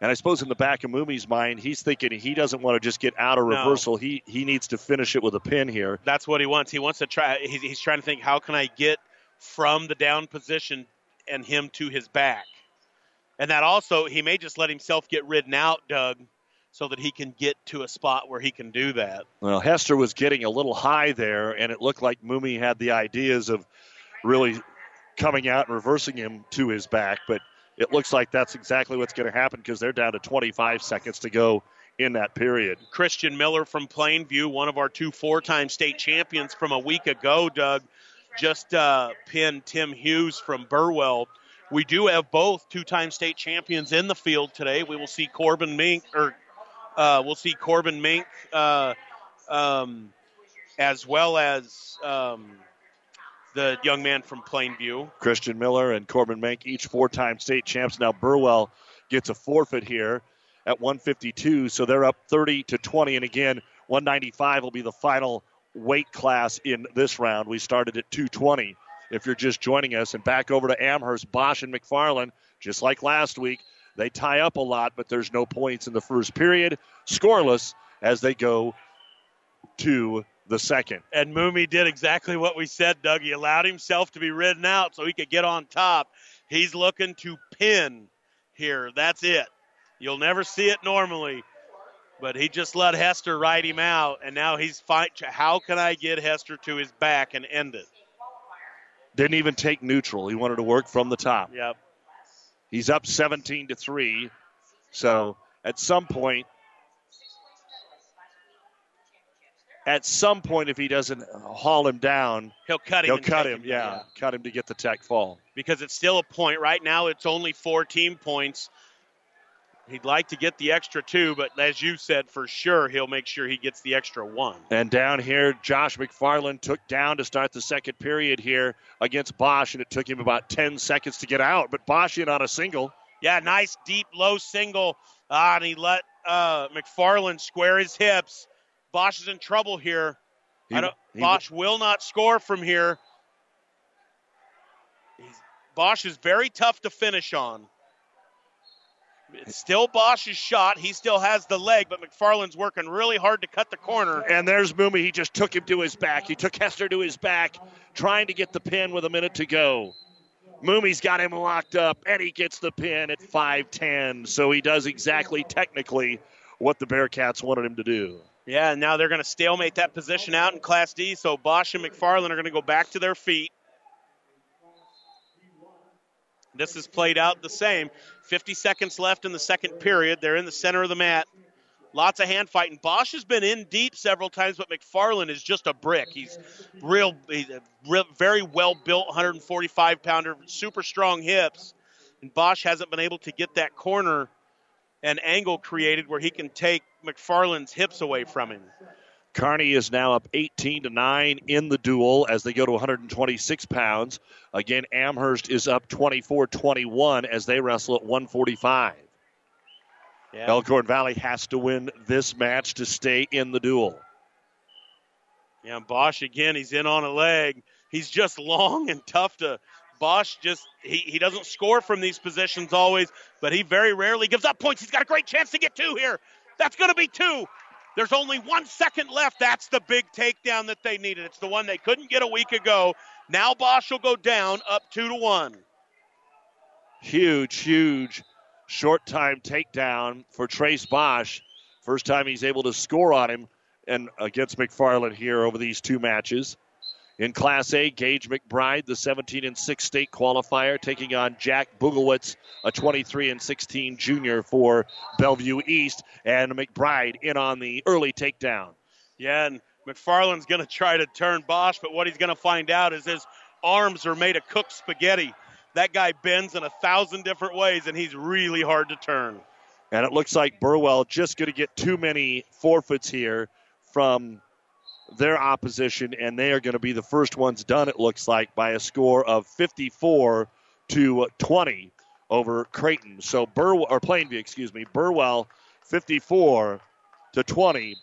And I suppose in the back of Moomy's mind, he's thinking he doesn't want to just get out of No. reversal. He he needs to finish it with a pin here. That's what he wants. He wants to try. He's, he's trying to think, how can I get from the down position and him to his back? And that also, he may just let himself get ridden out, Doug, so that he can get to a spot where he can do that. Well, Hester was getting a little high there, and it looked like Moomy had the ideas of really coming out and reversing him to his back, but it looks like that's exactly what's going to happen because they're down to 25 seconds to go in that period. Christian Miller from Plainview, one of our two four time state champions from a week ago, Doug, just uh, pinned Tim Hughes from Burwell. We do have both two time state champions in the field today. We will see Corbin Mink, or uh, we'll see Corbin Mink, uh, um, as well as um, the young man from Plainview. Christian Miller and Corbin Mank, each four-time state champs. Now Burwell gets a forfeit here at 152, so they're up 30 to 20. And again, 195 will be the final weight class in this round. We started at 220. If you're just joining us, and back over to Amherst, Bosch and McFarland, just like last week, they tie up a lot, but there's no points in the first period. Scoreless as they go to the second. And Moomy did exactly what we said, Doug. He allowed himself to be ridden out so he could get on top. He's looking to pin here. That's it. You'll never see it normally, but he just let Hester ride him out, and now he's fight. How can I get Hester to his back and end it? Didn't even take neutral. He wanted to work from the top. Yep. He's up 17 to 3. So at some point, at some point, if he doesn't haul him down, He'll cut him. he'll cut take him. Yeah, cut him to get the tech fall. because it's still a point. Right now, it's only 14 points. He'd like to get the extra two, but as you said, for sure he'll make sure he gets the extra one. And down here, Josh McFarland took down to start the second period here against Bosch, and it took him about 10 seconds to get out. But Bosch in on a single. Yeah, nice deep low single. Ah, and he let uh, McFarland square his hips. Bosch is in trouble here. He- I don't, he- Bosch will not score from here. He's, Bosch is very tough to finish on. It's still Bosch's shot. He still has the leg, but McFarland's working really hard to cut the corner. And there's Moomy. He just took him to his back. He took Hester to his back, trying to get the pin with a minute to go. Moomy's got him locked up, and he gets the pin at 5'10. So he does exactly, technically, what the Bearcats wanted him to do. Yeah, now they're going to stalemate that position out in Class D. So Bosch and McFarland are going to go back to their feet. This is played out the same. 50 seconds left in the second period. They're in the center of the mat. Lots of hand fighting. Bosch has been in deep several times, but McFarland is just a brick. He's real, he's a real very well built, 145 pounder, super strong hips. And Bosch hasn't been able to get that corner and angle created where he can take McFarland's hips away from him. Kearney is now up 18 to 9 in the duel as they go to 126 pounds. Again, Amherst is up 24 21 as they wrestle at 145. Yeah. Elkhorn Valley has to win this match to stay in the duel. Yeah, and Bosch again, he's in on a leg. He's just long and tough to. Bosch just he, he doesn't score from these positions always, but he very rarely gives up points. He's got a great chance to get two here. That's going to be two. There's only one second left. That's the big takedown that they needed. It's the one they couldn't get a week ago. Now Bosch will go down up two to one. Huge, huge short time takedown for Trace Bosch. First time he's able to score on him and against McFarland here over these two matches. In Class A, Gage McBride, the 17 and 6 state qualifier, taking on Jack Bugelwitz, a 23 and 16 junior for Bellevue East, and McBride in on the early takedown. Yeah, and McFarland's going to try to turn Bosch, but what he's going to find out is his arms are made of cooked spaghetti. That guy bends in a thousand different ways, and he's really hard to turn. And it looks like Burwell just going to get too many forfeits here from their opposition, and they are going to be the first ones done, it looks like, by a score of 54 to 20 over Creighton. So Burwell, or Plainview, excuse me, Burwell 54 to 20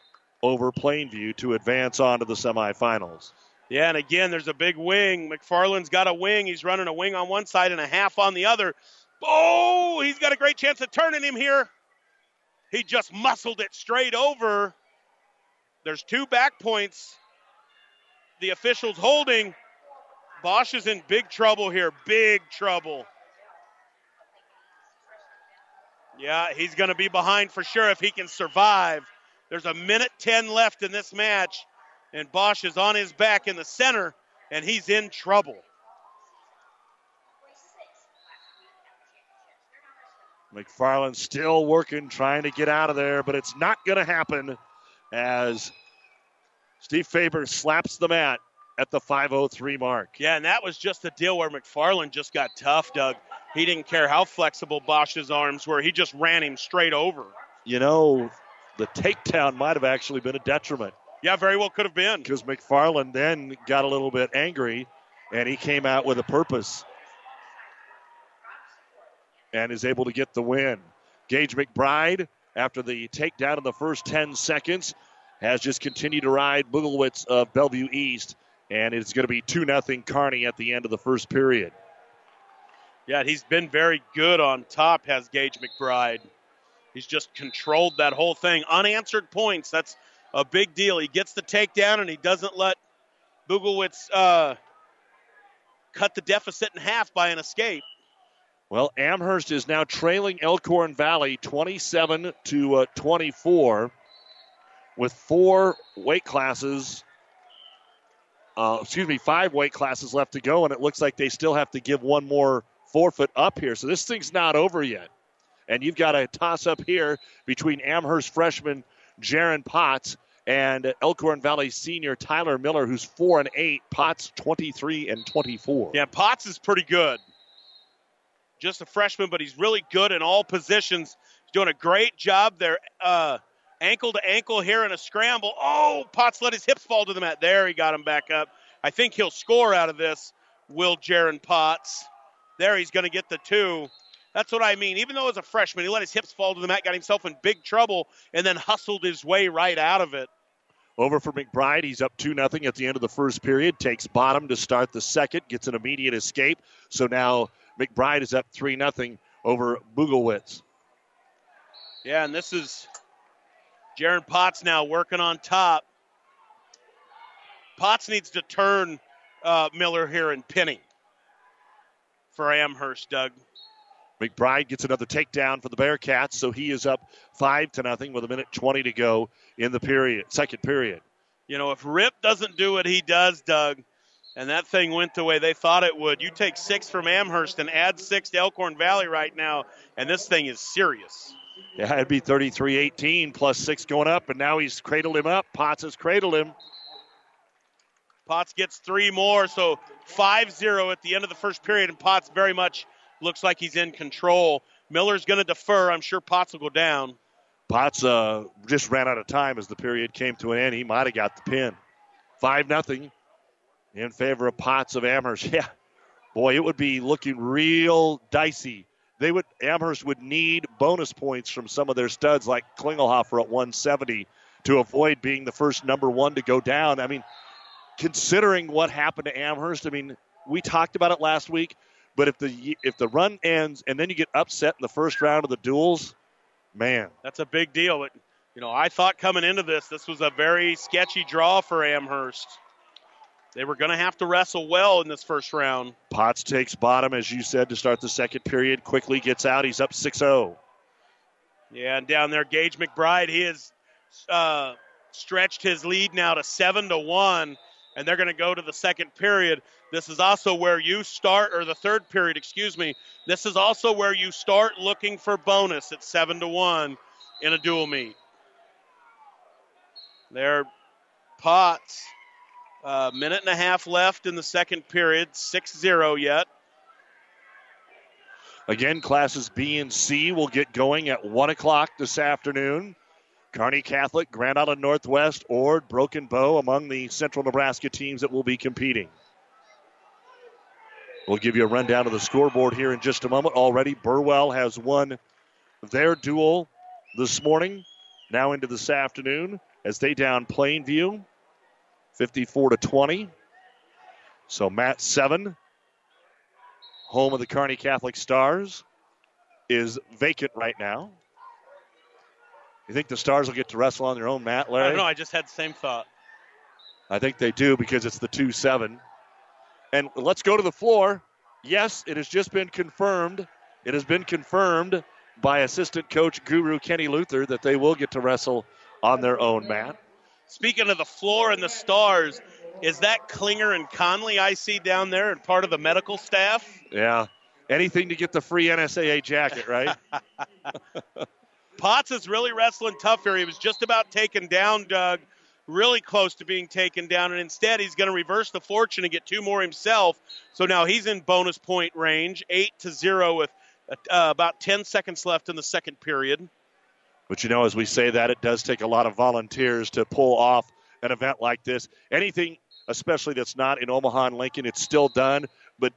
over Plainview to advance on to the semifinals. Yeah, and again, there's a big wing. McFarland's got a wing. He's running a wing on one side and a half on the other. Oh, he's got a great chance of turning him here. He just muscled it straight over. There's two back points. The officials holding. Bosch is in big trouble here. Big trouble. Yeah, he's going to be behind for sure if he can survive. There's a minute 10 left in this match, and Bosch is on his back in the center, and he's in trouble. McFarland still working, trying to get out of there, but it's not going to happen as Steve Faber slaps the mat at the 503 mark. Yeah, and that was just the deal where McFarland just got tough, Doug. He didn't care how flexible Bosch's arms were. He just ran him straight over. You know, the takedown might have actually been a detriment Yeah, very well could have been. because McFarland then got a little bit angry and he came out with a purpose and is able to get the win. Gage McBride, after the takedown in the first 10 seconds, has just continued to ride Bugelwitz of Bellevue East, and it's going to be 2 0 Kearney at the end of the first period. Yeah, he's been very good on top, has Gage McBride. He's just controlled that whole thing. Unanswered points, that's a big deal. He gets the takedown and he doesn't let Bugelwitz uh, cut the deficit in half by an escape. Well, Amherst is now trailing Elkhorn Valley 27 to uh, 24 with four weight classes. Uh, excuse me, five weight classes left to go, and it looks like they still have to give one more forfeit up here. So this thing's not over yet. And you've got a toss up here between Amherst freshman Jaron Potts and Elkhorn Valley senior Tyler Miller, who's four and eight. Potts 23 and 24. Yeah, Potts is pretty good. Just a freshman, but he's really good in all positions. He's doing a great job there. Uh, ankle to ankle here in a scramble. Oh, Potts let his hips fall to the mat. There, he got him back up. I think he'll score out of this, Will Jaron Potts. There, he's going to get the two. That's what I mean. Even though as a freshman, he let his hips fall to the mat, got himself in big trouble, and then hustled his way right out of it. Over for McBride. He's up 2 0 at the end of the first period. Takes bottom to start the second. Gets an immediate escape. So now McBride is up 3 0 over Buglewitz. Yeah, and this is Jaron Potts now working on top. Potts needs to turn uh, Miller here and pinning for Amherst, Doug. McBride gets another takedown for the Bearcats, so he is up five to nothing with a minute twenty to go in the period, second period. You know, if Rip doesn't do what he does, Doug, and that thing went the way they thought it would, you take six from Amherst and add six to Elkhorn Valley right now, and this thing is serious. Yeah, it'd be 33-18 plus six going up, and now he's cradled him up. Potts has cradled him. Potts gets three more, so 5-0 at the end of the first period, and Potts very much looks like he's in control. Miller's going to defer. I'm sure Potts will go down. Potts uh, just ran out of time as the period came to an end. He might have got the pin. Five nothing in favor of Potts of Amherst. Yeah, boy, it would be looking real dicey. They would Amherst would need bonus points from some of their studs like Klingelhofer at 170 to avoid being the first number one to go down. I mean, considering what happened to Amherst, I mean, we talked about it last week. But if the if the run ends and then you get upset in the first round of the duels, man, that's a big deal. But you know, I thought coming into this, this was a very sketchy draw for Amherst. They were going to have to wrestle well in this first round. Potts takes bottom, as you said, to start the second period. Quickly gets out. He's up 6 0. Yeah, and down there, Gage McBride, he has uh, stretched his lead now to 7 to 1, and they're going to go to the second period. This is also where you start, or the third period, excuse me. This is also where you start looking for bonus at 7 to 1 in a dual meet. There, Potts. A uh, minute and a half left in the second period, 6 0 yet. Again, classes B and C will get going at 1 o'clock this afternoon. Kearney Catholic, Grand Island Northwest, Ord, Broken Bow among the Central Nebraska teams that will be competing. We'll give you a rundown of the scoreboard here in just a moment. Already, Burwell has won their duel this morning, now into this afternoon, as they down Plainview 54 to 20. So Mat 7, home of the Kearney Catholic Stars, is vacant right now. You think the Stars will get to wrestle on their own mat, Larry? I don't know. I just had the same thought. I think they do because it's the 2 7. And let's go to the floor. Yes, it has just been confirmed. It has been confirmed by assistant coach Guru Kenny Luther that they will get to wrestle on their own mat. Speaking of the floor and the stars, is that Klinger and Conley I see down there and part of the medical staff? Yeah. Anything to get the free NSAA jacket, right? Potts is really wrestling tough here. He was just about taken down, Doug, really close to being taken down, and instead he's going to reverse the fortune and get two more himself. So now he's in bonus point range, eight to zero with uh, about 10 seconds left in the second period. But you know, as we say that, it does take a lot of volunteers to pull off an event like this. Anything, especially that's not in Omaha and Lincoln, it's still done, but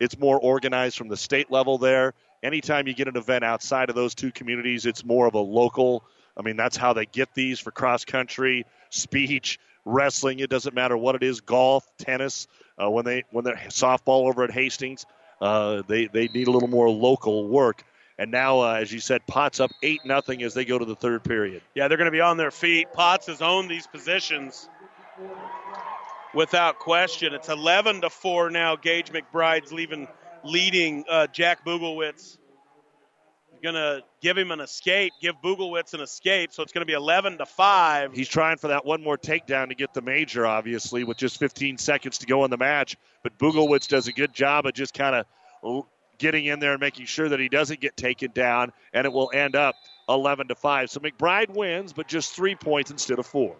it's more organized from the state level there. Anytime you get an event outside of those two communities, it's more of a local. I mean, that's how they get these for cross country, speech, wrestling. It doesn't matter what it is, golf, tennis. Uh, when they when they're softball over at Hastings, uh, they they need a little more local work. And now, uh, as you said, Potts up 8 nothing as they go to the third period. Yeah, they're going to be on their feet. Potts has owned these positions without question. It's 11 to 4 now. Gage McBride's leaving, leading uh, Jack Buglewitz. Going to give him an escape, give Buglewitz an escape, so it's going to be 11 to 5. He's trying for that one more takedown to get the major, obviously, with just 15 seconds to go in the match. But Buglewitz does a good job of just kind of getting in there and making sure that he doesn't get taken down, and it will end up 11 to 5. So McBride wins, but just three points instead of four.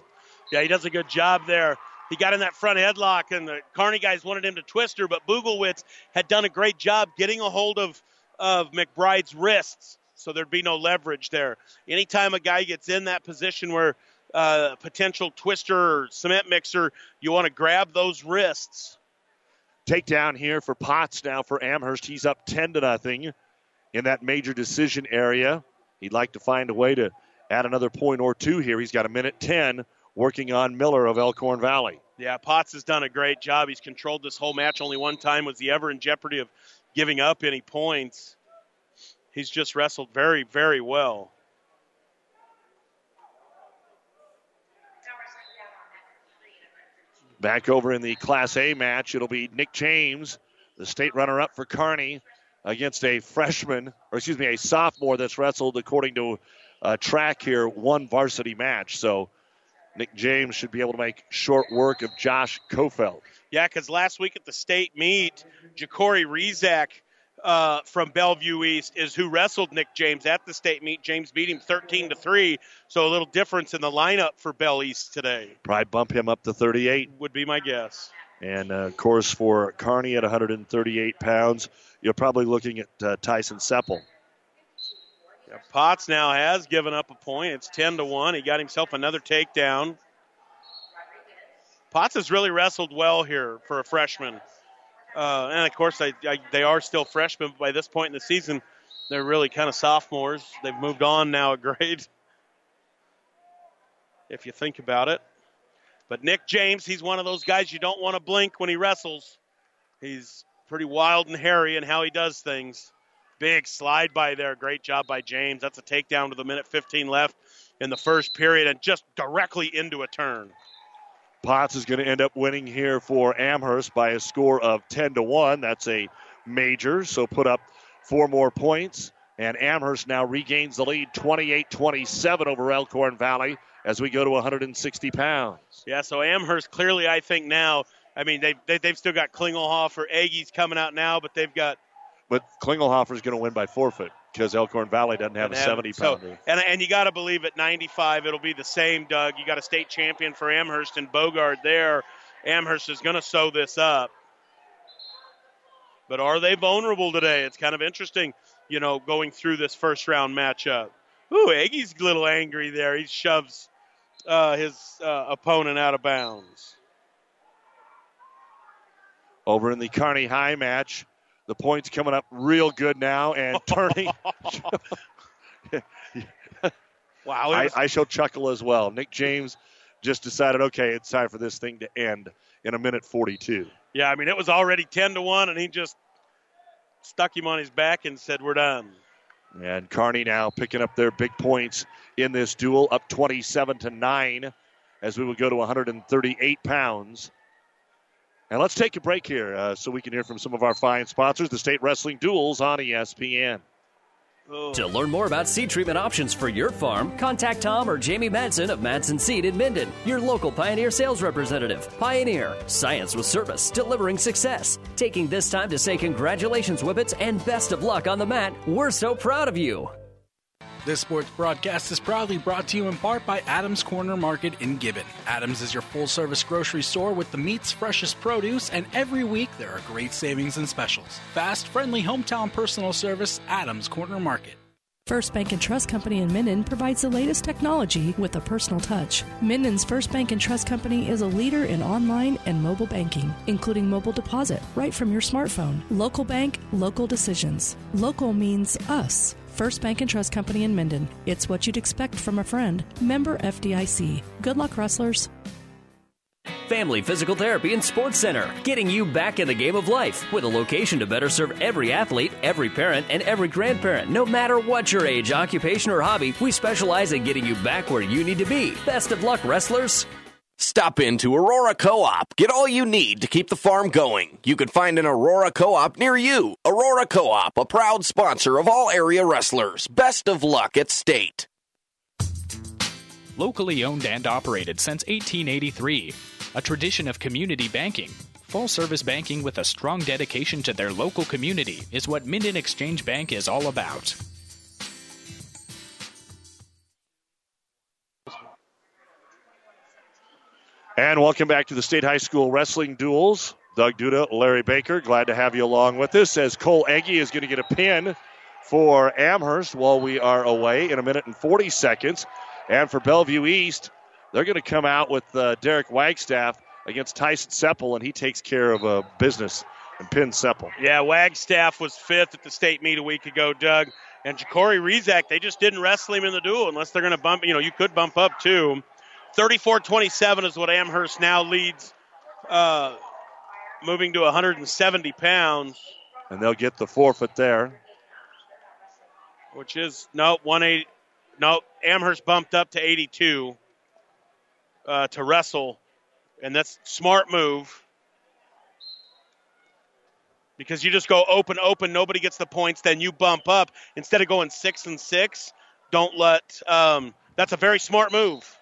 Yeah, he does a good job there. He got in that front headlock, and the Kearney guys wanted him to twist her, but Buglewitz had done a great job getting a hold of, of McBride's wrists. so there'd be no leverage there. Anytime a guy gets in that position where uh, potential twister or cement mixer, you want to grab those wrists. Takedown here for Potts now for Amherst. He's up 10 to nothing in that major decision area. He'd like to find a way to add another point or two here. He's got a minute 10 working on Miller of Elkhorn Valley. Yeah, Potts has done a great job. He's controlled this whole match. Only one time was he ever in jeopardy of giving up any points. He's just wrestled very, very well. Back over in the Class A match, it'll be Nick James, the state runner up for Kearney, against a freshman, or excuse me, a sophomore that's wrestled according to a track here, one varsity match. So Nick James should be able to make short work of Josh Kofeld. Yeah, because last week at the state meet, Ja'Cory Rezak uh, from Bellevue East is who wrestled Nick James at the state meet. James beat him 13 to three, so a little difference in the lineup for Bell East today. Probably bump him up to 38. Would be my guess. And uh, of course, for Kearney at 138 pounds, you're probably looking at uh, Tyson Seppel. Yeah, Potts now has given up a point. It's 10 to 1. He got himself another takedown. Potts has really wrestled well here for a freshman. Uh, and of course, they, they are still freshmen, but by this point in the season, they're really kind of sophomores. They've moved on now a grade, if you think about it. But Nick James, he's one of those guys you don't want to blink when he wrestles. He's pretty wild and hairy in how he does things. Big slide by there. Great job by James. That's a takedown with a minute 15 left in the first period and just directly into a turn. Potts is going to end up winning here for Amherst by a score of 10 to 1. That's a major, so put up four more points. And Amherst now regains the lead 28 27 over Elkhorn Valley as we go to 160 pounds. Yeah, so Amherst clearly, I think now, I mean, they've, they, have they have still got Klingelhofer, Eggy's coming out now, but they've got. But Klingelhofer is going to win by forfeit because Elkhorn Valley doesn't have a 70 pounder. So, and, and you got to believe at 95 it'll be the same, Doug. You got a state champion for Amherst and Bogard there. Amherst is going to sew this up. But are they vulnerable today? It's kind of interesting, you know, going through this first round matchup. Ooh, Eggy's a little angry there. He shoves uh, his uh, opponent out of bounds. Over in the Kearney High match, the points coming up real good now and turning. wow. I, I shall chuckle as well. Nick James just decided, okay, it's time for this thing to end in a minute 42. Yeah, I mean, it was already 10 to 1, and he just stuck him on his back and said, We're done. And Kearney now picking up their big points in this duel, up 27 to 9 as we will go to 138 pounds. And let's take a break here uh, so we can hear from some of our fine sponsors, the State Wrestling Duels on ESPN. To learn more about seed treatment options for your farm, contact Tom or Jamie Madsen of Madsen Seed in Minden, your local Pioneer sales representative. Pioneer, science with service, delivering success. Taking this time to say congratulations, Whippets, and best of luck on the mat. We're so proud of you. This sports broadcast is proudly brought to you in part by Adams Corner Market in Gibbon. Adams is your full service grocery store with the meat's freshest produce, and every week there are great savings and specials. Fast, friendly hometown personal service, Adams Corner Market. First Bank and Trust Company in Minden provides the latest technology with a personal touch. Minden's First Bank and Trust Company is a leader in online and mobile banking, including mobile deposit right from your smartphone. Local bank, local decisions. Local means us. First Bank and Trust Company in Minden. It's what you'd expect from a friend. Member FDIC. Good luck, wrestlers. Family Physical Therapy and Sports Center, getting you back in the game of life with a location to better serve every athlete, every parent, and every grandparent. No matter what your age, occupation, or hobby, we specialize in getting you back where you need to be. Best of luck, wrestlers. Stop into Aurora Co op. Get all you need to keep the farm going. You can find an Aurora Co op near you. Aurora Co op, a proud sponsor of all area wrestlers. Best of luck at state. Locally owned and operated since 1883. A tradition of community banking. Full service banking with a strong dedication to their local community is what Minden Exchange Bank is all about. And welcome back to the State High School Wrestling Duels. Doug Duda, Larry Baker, glad to have you along with us as Cole Eggy is going to get a pin for Amherst while we are away in a minute and 40 seconds. And for Bellevue East, they're going to come out with uh, Derek Wagstaff against Tyson Seppel, and he takes care of uh, business and pins Seppel. Yeah, Wagstaff was fifth at the state meet a week ago, Doug. And Ja'Cory Rezak, they just didn't wrestle him in the duel unless they're going to bump. You know, you could bump up too. 34 27 is what Amherst now leads, uh, moving to 170 pounds, And they'll get the forfeit there. which is, no, 180. No, Amherst bumped up to 82 uh, to wrestle. And that's smart move. Because you just go open, open, nobody gets the points, then you bump up. Instead of going six and six, don't let. Um, that's a very smart move.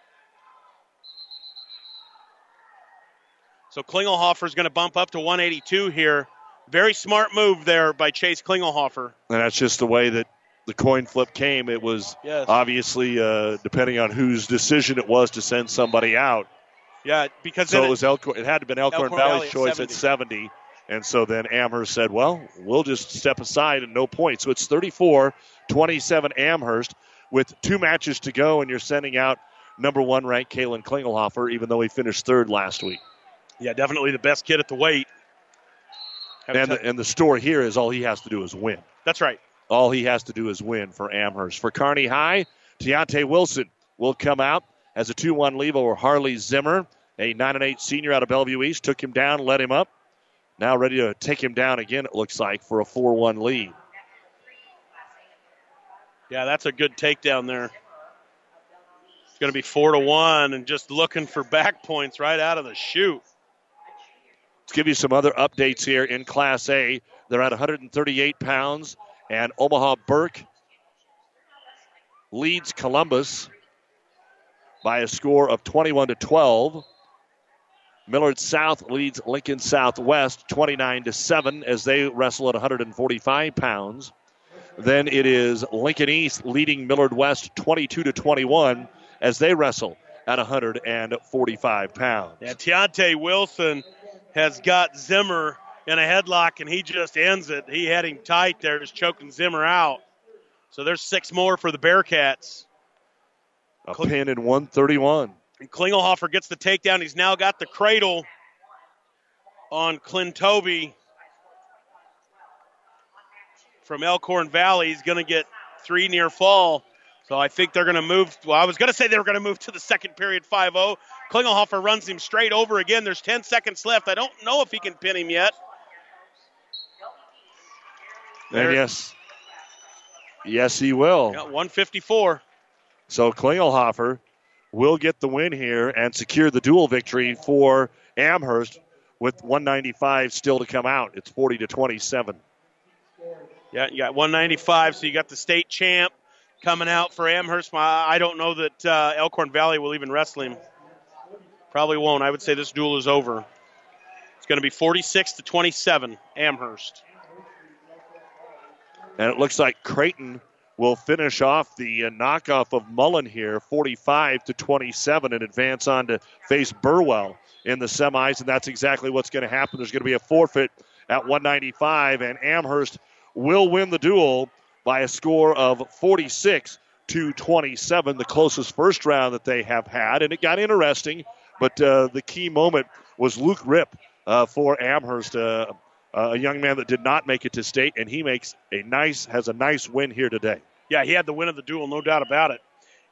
So Klingelhofer is going to bump up to 182 here. Very smart move there by Chase Klingelhofer. And that's just the way that the coin flip came. It was Yes. obviously uh, depending on whose decision it was to send somebody out. Yeah, because So then it was Elkhorn. It had to been Elkhorn, Elkhorn Valley's Valley at choice at 70. And so then Amherst said, well, we'll just step aside and no points. So it's 34 27 Amherst with two matches to go, and you're sending out number one ranked Kalen Klingelhofer, even though he finished third last week. Yeah, definitely the best kid at the weight. Have And the, and the story here is all he has to do is win. That's right. All he has to do is win for Amherst. For Carney High, Deontay Wilson will come out as a 2 1 lead over Harley Zimmer, a 9 8 senior out of Bellevue East. Took him down, let him up. Now ready to take him down again, it looks like, for a 4 1 lead. Yeah, that's a good takedown there. It's going to be four to one, and just looking for back points right out of the chute. Let's give you some other updates here in Class A. They're at 138 pounds, and Omaha Burke leads Columbus by a score of 21 to 12. Millard South leads Lincoln Southwest 29 to 7 as they wrestle at 145 pounds. Then it is Lincoln East leading Millard West 22 to 21 as they wrestle at 145 pounds. Yeah, Deontay Wilson has got Zimmer in a headlock, and he just ends it. He had him tight there, just choking Zimmer out. So there's six more for the Bearcats. A pin in 131. And Klingelhofer gets the takedown. He's now got the cradle on Clint Toby from Elkhorn Valley. He's going to get three near fall. So I think they're going to move. Well, I was going to say they were going to move to the second period 5 0. Klingelhofer runs him straight over again. There's 10 seconds left. I don't know if he can pin him yet. And yes, yes, he will. Got 154. So Klingelhofer will get the win here and secure the dual victory for Amherst with 195 still to come out. It's 40 to 27. Yeah, you got 195, so you got the state champ coming out for Amherst. I don't know that uh, Elkhorn Valley will even wrestle him. Probably won't. I would say this duel is over. It's going to be 46 to 27, Amherst. And it looks like Creighton will finish off the uh, knockoff of Mullen here, 45 to 27, and advance on to face Burwell in the semis. And that's exactly what's going to happen. There's going to be a forfeit at 195, and Amherst will win the duel by a score of 46 to 27, the closest first round that they have had. And it got interesting, but uh, the key moment was Luke Rip uh, for Amherst. Uh, uh, a young man that did not make it to state, and he makes a nice has a nice win here today. Yeah, he had the win of the duel, no doubt about it.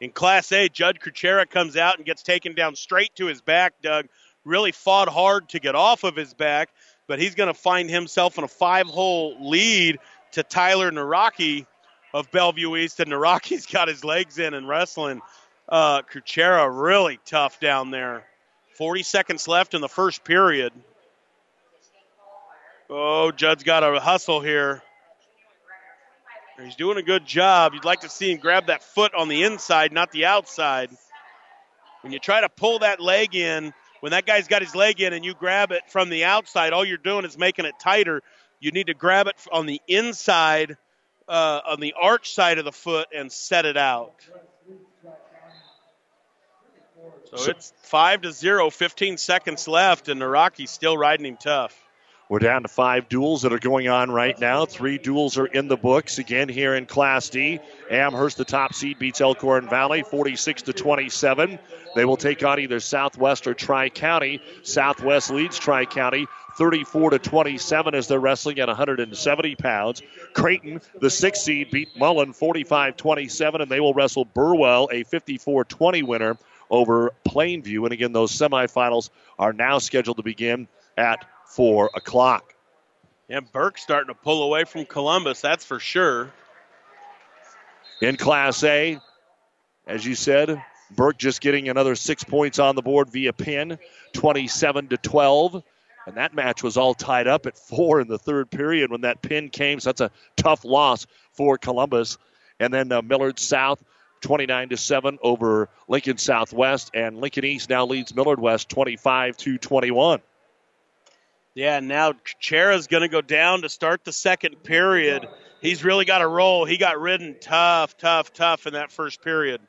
In Class A, Judd Kuchera comes out and gets taken down straight to his back. Doug really fought hard to get off of his back, but he's going to find himself in a five-hole lead to Tyler Naraki of Bellevue East, and Naraki's got his legs in and wrestling. Uh, Kuchera really tough down there. 40 seconds left in the first period. Oh, Judd's got a hustle here. He's doing a good job. You'd like to see him grab that foot on the inside, not the outside. When you try to pull that leg in, when that guy's got his leg in and you grab it from the outside, all you're doing is making it tighter. You need to grab it on the inside, uh, on the arch side of the foot, and set it out. So it's five to zero, 15 seconds left, and Naraki's still riding him tough. We're down to five duels that are going on right now. Three duels are in the books again here in Class D. Amherst, the top seed, beats Elkhorn Valley 46 to 27. They will take on either Southwest or Tri County. Southwest leads Tri County 34 to 27 as they're wrestling at 170 pounds. Creighton, the sixth seed, beat Mullen 45 27, and they will wrestle Burwell, a 54 20 winner over Plainview. And again, those semifinals are now scheduled to begin at 4 o'clock. Yeah, Burke starting to pull away from Columbus, that's for sure. In Class A, as you said, Burke just getting another six points on the board via pin, 27 to 12. And that match was all tied up at four in the third period when that pin came. So that's a tough loss for Columbus. And then uh, Millard South, 29 to 7 over Lincoln Southwest. And Lincoln East now leads Millard West 25 to 21. Yeah, now Chera's going to go down to start the second period. He's really got a roll. He got ridden tough, tough, tough in that first period.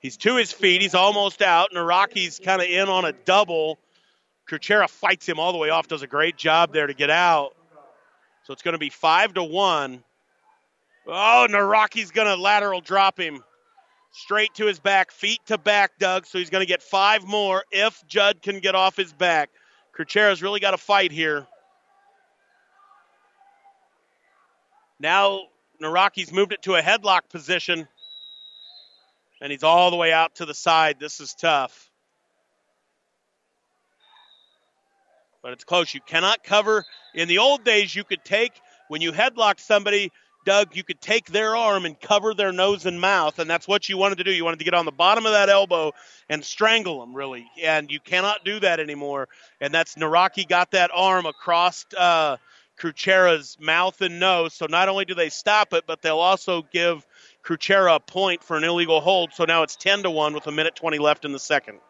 He's to his feet. He's almost out. And Naraki's kind of in on a double. Kuchera fights him all the way off, does a great job there to get out. So it's going to be five to one. Oh, Naraki's going to lateral drop him straight to his back, feet to back, Doug. So he's going to get five more if Judd can get off his back. Kuchera's really got to fight here. Now Naraki's moved it to a headlock position, and he's all the way out to the side. This is tough. But it's close. You cannot cover. In the old days, you could take, when you headlocked somebody, Doug, you could take their arm and cover their nose and mouth, and that's what you wanted to do. You wanted to get on the bottom of that elbow and strangle them, really. And you cannot do that anymore. And that's Naraki got that arm across uh, mouth and nose. So not only do they stop it, but they'll also give Kuchera a point for an illegal hold. So now it's 10 to 1 with a minute 20 left in the second.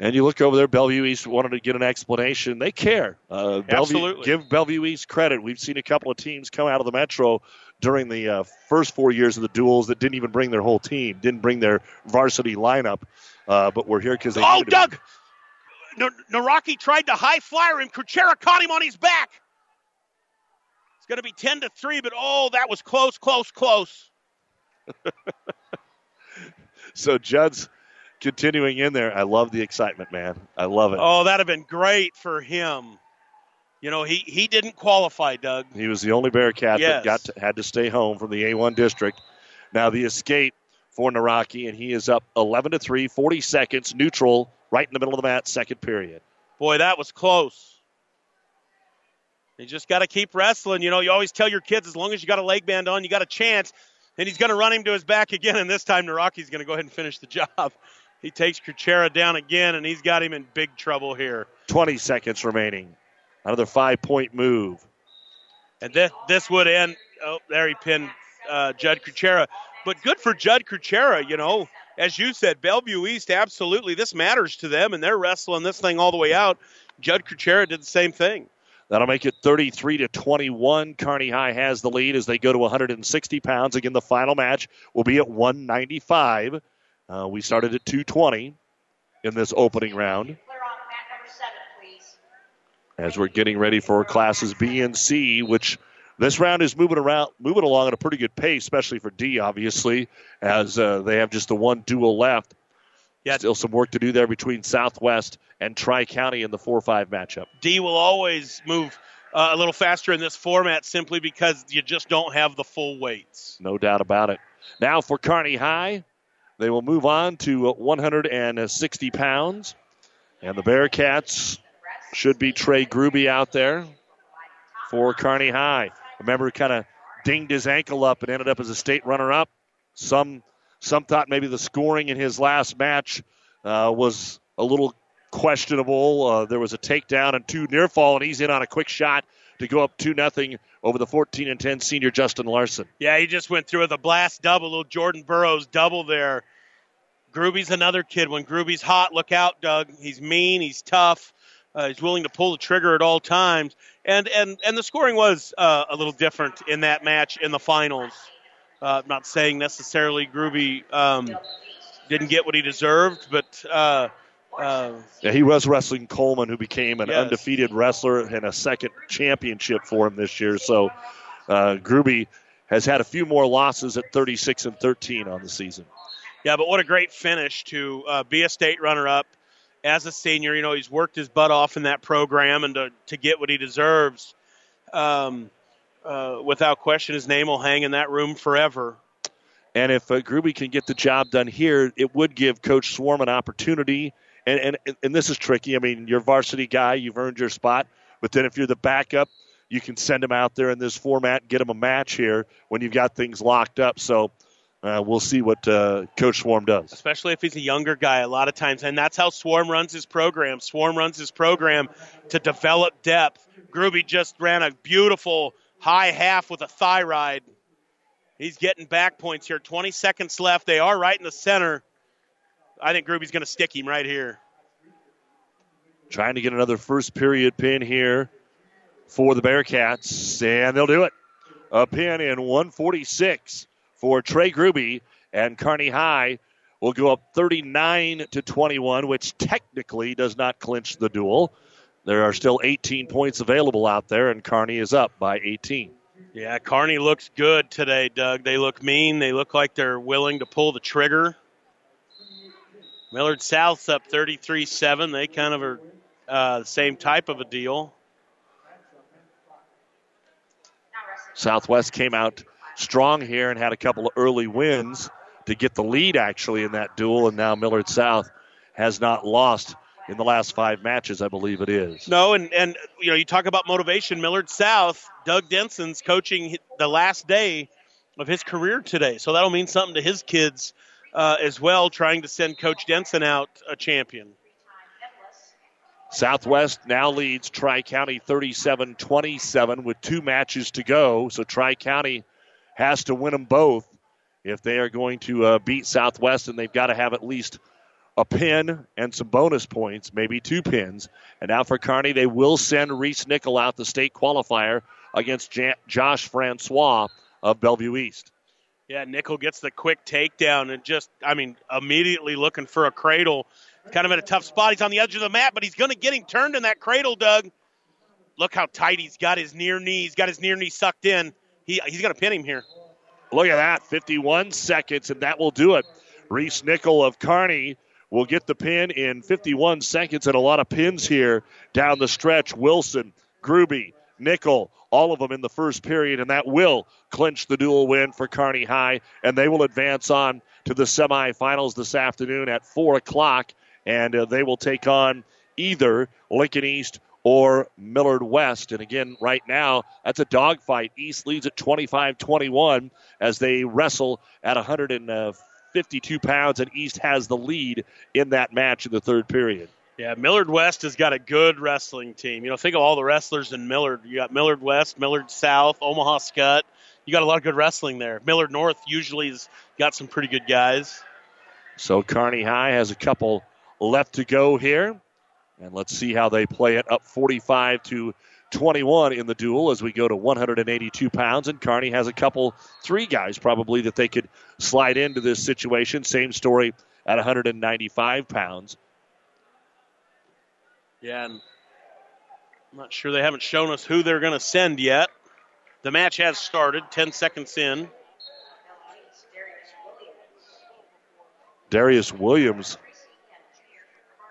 And you look over there, Bellevue East wanted to get an explanation. They care. Uh, Bellevue, Absolutely. Give Bellevue East credit. We've seen a couple of teams come out of the Metro during the uh, first four years of the duels that didn't even bring their whole team, didn't bring their varsity lineup, uh, but we're here because they. Oh, Doug! N- Naraki tried to high flyer him. Kuchera caught him on his back. It's going to be 10 to 3, but oh, that was close, close, close. so Judd's continuing in there. I love the excitement, man. I love it. Oh, that'd have been great for him. You know, he, he didn't qualify, Doug. He was the only Bearcat Yes. that got to, had to stay home from the A1 district. Now the escape for Naraki, and he is up 11 to 3, 40 seconds, neutral, right in the middle of the mat, second period. Boy, that was close. You just got to keep wrestling. You know, you always tell your kids as long as you got a leg band on, you got a chance. And he's going to run him to his back again, and this time Naraki's going to go ahead and finish the job. He takes Kuchera down again, and he's got him in big trouble here. 20 seconds remaining. Another five point move. And this, this would end. Oh, there he pinned uh, Judd Kuchera. But good for Judd Kuchera, you know. As you said, Bellevue East, absolutely. This matters to them, and they're wrestling this thing all the way out. Judd Kuchera did the same thing. That'll make it 33 to 21. Kearney High has the lead as they go to 160 pounds. Again, the final match will be at 195. Uh, we started at 220 in this opening round. As we're getting ready for classes B and C, which this round is moving around, moving along at a pretty good pace, especially for D, obviously, as uh, they have just the one duel left. Yeah. Still some work to do there between Southwest and Tri County in the 4 5 matchup. D will always move uh, a little faster in this format simply because you just don't have the full weights. No doubt about it. Now for Kearney High, they will move on to 160 pounds. And the Bearcats should be Trey Gruby out there for Kearney High. Remember, kind of dinged his ankle up and ended up as a state runner up. Some some thought maybe the scoring in his last match uh, was a little questionable. Uh, there was a takedown and two near fall, and he's in on a quick shot to go up 2 nothing over the 14 and 10 senior Justin Larson. Yeah, he just went through with a blast double, little Jordan Burroughs double there. Gruby's another kid. When Gruby's hot, look out, Doug. He's mean, he's tough, uh, he's willing to pull the trigger at all times. And and and the scoring was uh, a little different in that match in the finals. Uh, not saying necessarily Gruby um, didn't get what he deserved, but uh, Uh, Yeah, he was wrestling Coleman, who became an Yes. undefeated wrestler and a second championship for him this year. So, uh, Gruby has had a few more losses at 36 and 13 on the season. Yeah, but what a great finish to uh, be a state runner-up as a senior. You know, he's worked his butt off in that program, and to, to get what he deserves, um, uh, without question, his name will hang in that room forever. And if uh, Gruby can get the job done here, it would give Coach Swarm an opportunity. And, and and this is tricky. I mean, you're varsity guy, you've earned your spot. But then if you're the backup, you can send him out there in this format, and get him a match here when you've got things locked up. So uh, we'll see what uh, Coach Swarm does. especially if he's a younger guy a lot of times and that's how swarm runs his program swarm runs his program to develop depth Gruby just ran a beautiful high half with a thigh ride he's getting back points here 20 seconds left they are right in the center i think Gruby's going to stick him right here Trying to get another first period pin here for the Bearcats, and they'll do it. A pin in 146 for Trey Gruby, and Kearney High will go up 39 to 21, which technically does not clinch the duel. There are still 18 points available out there, and Kearney is up by 18. yeah Kearney looks good today doug they look mean they look like they're willing to pull the trigger millard south's up 33-7 they kind of are uh, the same type of a deal Southwest came out strong here and had a couple of early wins to get the lead actually in that duel, and now Millard South has not lost in the last five matches, I believe it is. No, and and you know you talk about motivation. Millard South, Doug Denson's coaching the last day of his career today, so that'll mean something to his kids uh, as well. Trying to send Coach Denson out a champion. Southwest now leads Tri County 37 27 with two matches to go. So Tri County has to win them both if they are going to uh, beat Southwest, and they've got to have at least a pin and some bonus points, maybe two pins. And now for Kearney, they will send Reese Nickel out the state qualifier against Ja- Josh Francois of Bellevue East. Yeah, Nickel gets the quick takedown and just, I mean, immediately looking for a cradle. Kind of in a tough spot. He's on the edge of the mat, but he's going to get him turned in that cradle, Doug. Look how tight he's got his near knee. He's got his near knee sucked in. He, he's going to pin him here. Look at that, 51 seconds, and that will do it. Reese Nickel of Kearney will get the pin in 51 seconds, and a lot of pins here down the stretch. Wilson, Gruby, Nickel, all of them in the first period, and that will clinch the dual win for Kearney High, and they will advance on to the semifinals this afternoon at 4 o'clock, and uh, they will take on either Lincoln East or Millard West. And again, right now, that's a dogfight. East leads at 25 21 as they wrestle at 152 pounds, and East has the lead in that match in the third period. Yeah, Millard West has got a good wrestling team. You know, think of all the wrestlers in Millard. You got Millard West, Millard South, Omaha Skutt. You got a lot of good wrestling there. Millard North usually has got some pretty good guys. So Kearney High has a couple left to go here. And let's see how they play it up 45 to 21 in the duel as we go to 182 pounds. And Kearney has a couple, three guys probably that they could slide into this situation. Same story at 195 pounds. Yeah, and I'm not sure they haven't shown us who they're going to send yet. The match has started, 10 seconds in. Darius Williams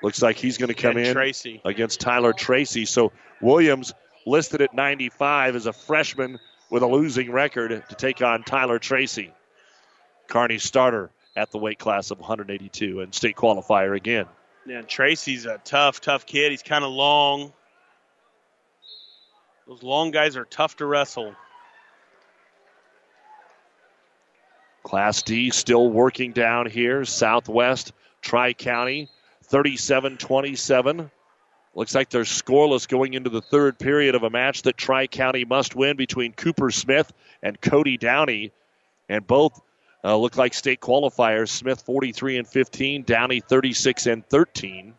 looks like he's going to come And in Tracy. against Tyler Tracy. So Williams listed at 95 as a freshman with a losing record to take on Tyler Tracy. Kearney starter at the weight class of 182 and state qualifier again. Yeah, Tracy's a tough, tough kid. He's kind of long. Those long guys are tough to wrestle. Class D still working down here. Southwest Tri County 37 27. Looks like they're scoreless going into the third period of a match that Tri County must win between Cooper Smith and Cody Downey. And both uh, look like state qualifiers. Smith 43 and 15, Downey 36 and 13.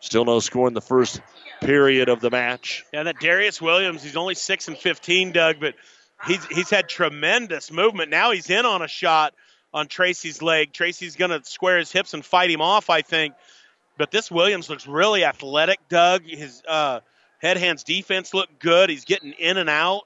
Still no score in the first period of the match. Yeah, that Darius Williams, he's only six and fifteen, Doug, but he's he's had tremendous movement. Now he's in on a shot on Tracy's leg. Tracy's going to square his hips and fight him off, I think. But this Williams looks really athletic, Doug. His uh, head hands defense looked good. He's getting in and out.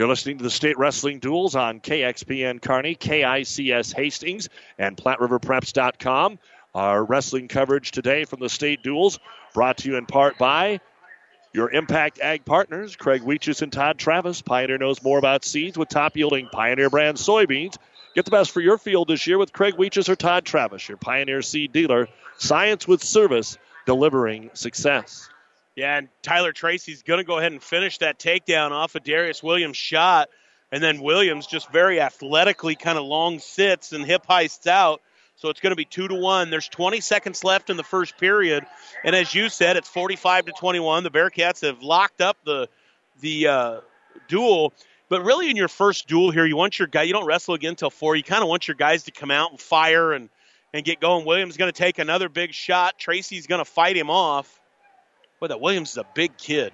You're listening to the State Wrestling Duels on KXPN Kearney, KICS Hastings, and PlatteRiverPreps.com. Our wrestling coverage today from the State Duels brought to you in part by your Impact Ag partners, Craig Weeches and Todd Travis. Pioneer knows more about seeds with top yielding Pioneer brand soybeans. Get the best for your field this year with Craig Weeches or Todd Travis, your Pioneer seed dealer. Science with service, delivering success. Yeah, and Tyler Tracy's going to go ahead and finish that takedown off of Darius Williams' shot. And then Williams just very athletically kind of long sits and hip heists out. So it's going to be two to one. There's 20 seconds left in the first period, and as you said, it's 45 to 21. The Bearcats have locked up the the uh, duel. But really, in your first duel here, you want your guy. You don't wrestle again until four. You kind of want your guys to come out and fire and and get going. Williams is going to take another big shot. Tracy's going to fight him off. Boy, that Williams is a big kid.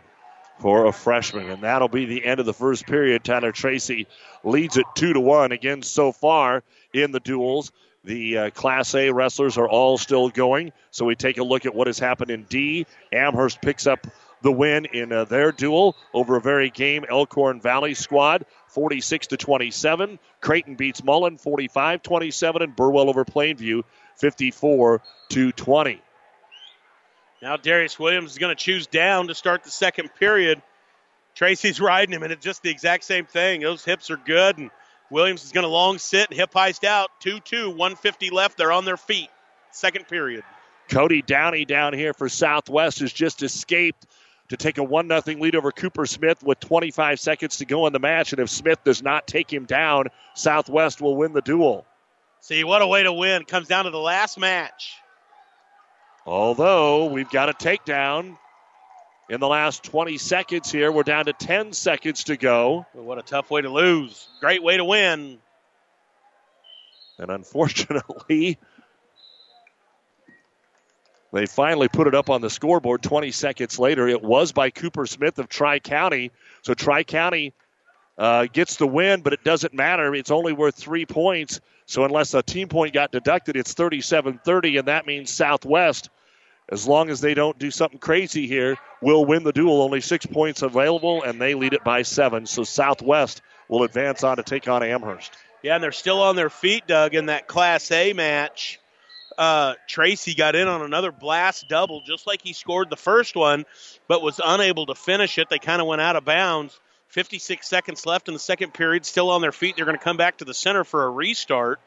For a freshman, and that'll be the end of the first period. Tyler Tracy leads it two to one again so far in the duels. The uh, Class A wrestlers are all still going. So we take a look at what has happened in D. Amherst picks up the win in uh, their duel over a very game Elkhorn Valley squad, 46 to 27. Creighton beats Mullen 45 27, and Burwell over Plainview 54 to 20. Now Darius Williams is going to choose down to start the second period. Tracy's riding him, and it's just the exact same thing. Those hips are good, and Williams is going to long sit and hip heist out. 2 2, 150 left. They're on their feet. Second period. Cody Downey down here for Southwest has just escaped to take a 1 0 lead over Cooper Smith with 25 seconds to go in the match. And if Smith does not take him down, Southwest will win the duel. See, what a way to win. Comes down to the last match. Although we've got a takedown in the last 20 seconds here. We're down to 10 seconds to go. What a tough way to lose. Great way to win. And unfortunately, they finally put it up on the scoreboard 20 seconds later. It was by Cooper Smith of Tri County. So Tri County uh, gets the win, but it doesn't matter. It's only worth three points. So unless a team point got deducted, it's 37 30, and that means Southwest as long as they don't do something crazy here, will win the duel. Only six points available, and they lead it by seven. So Southwest will advance on to take on Amherst. Yeah, and they're still on their feet, Doug, in that Class A match. Uh, Tracy got in on another blast double, just like he scored the first one, but was unable to finish it. They kind of went out of bounds. 56 seconds left in the second period, still on their feet. They're going to come back to the center for a restart.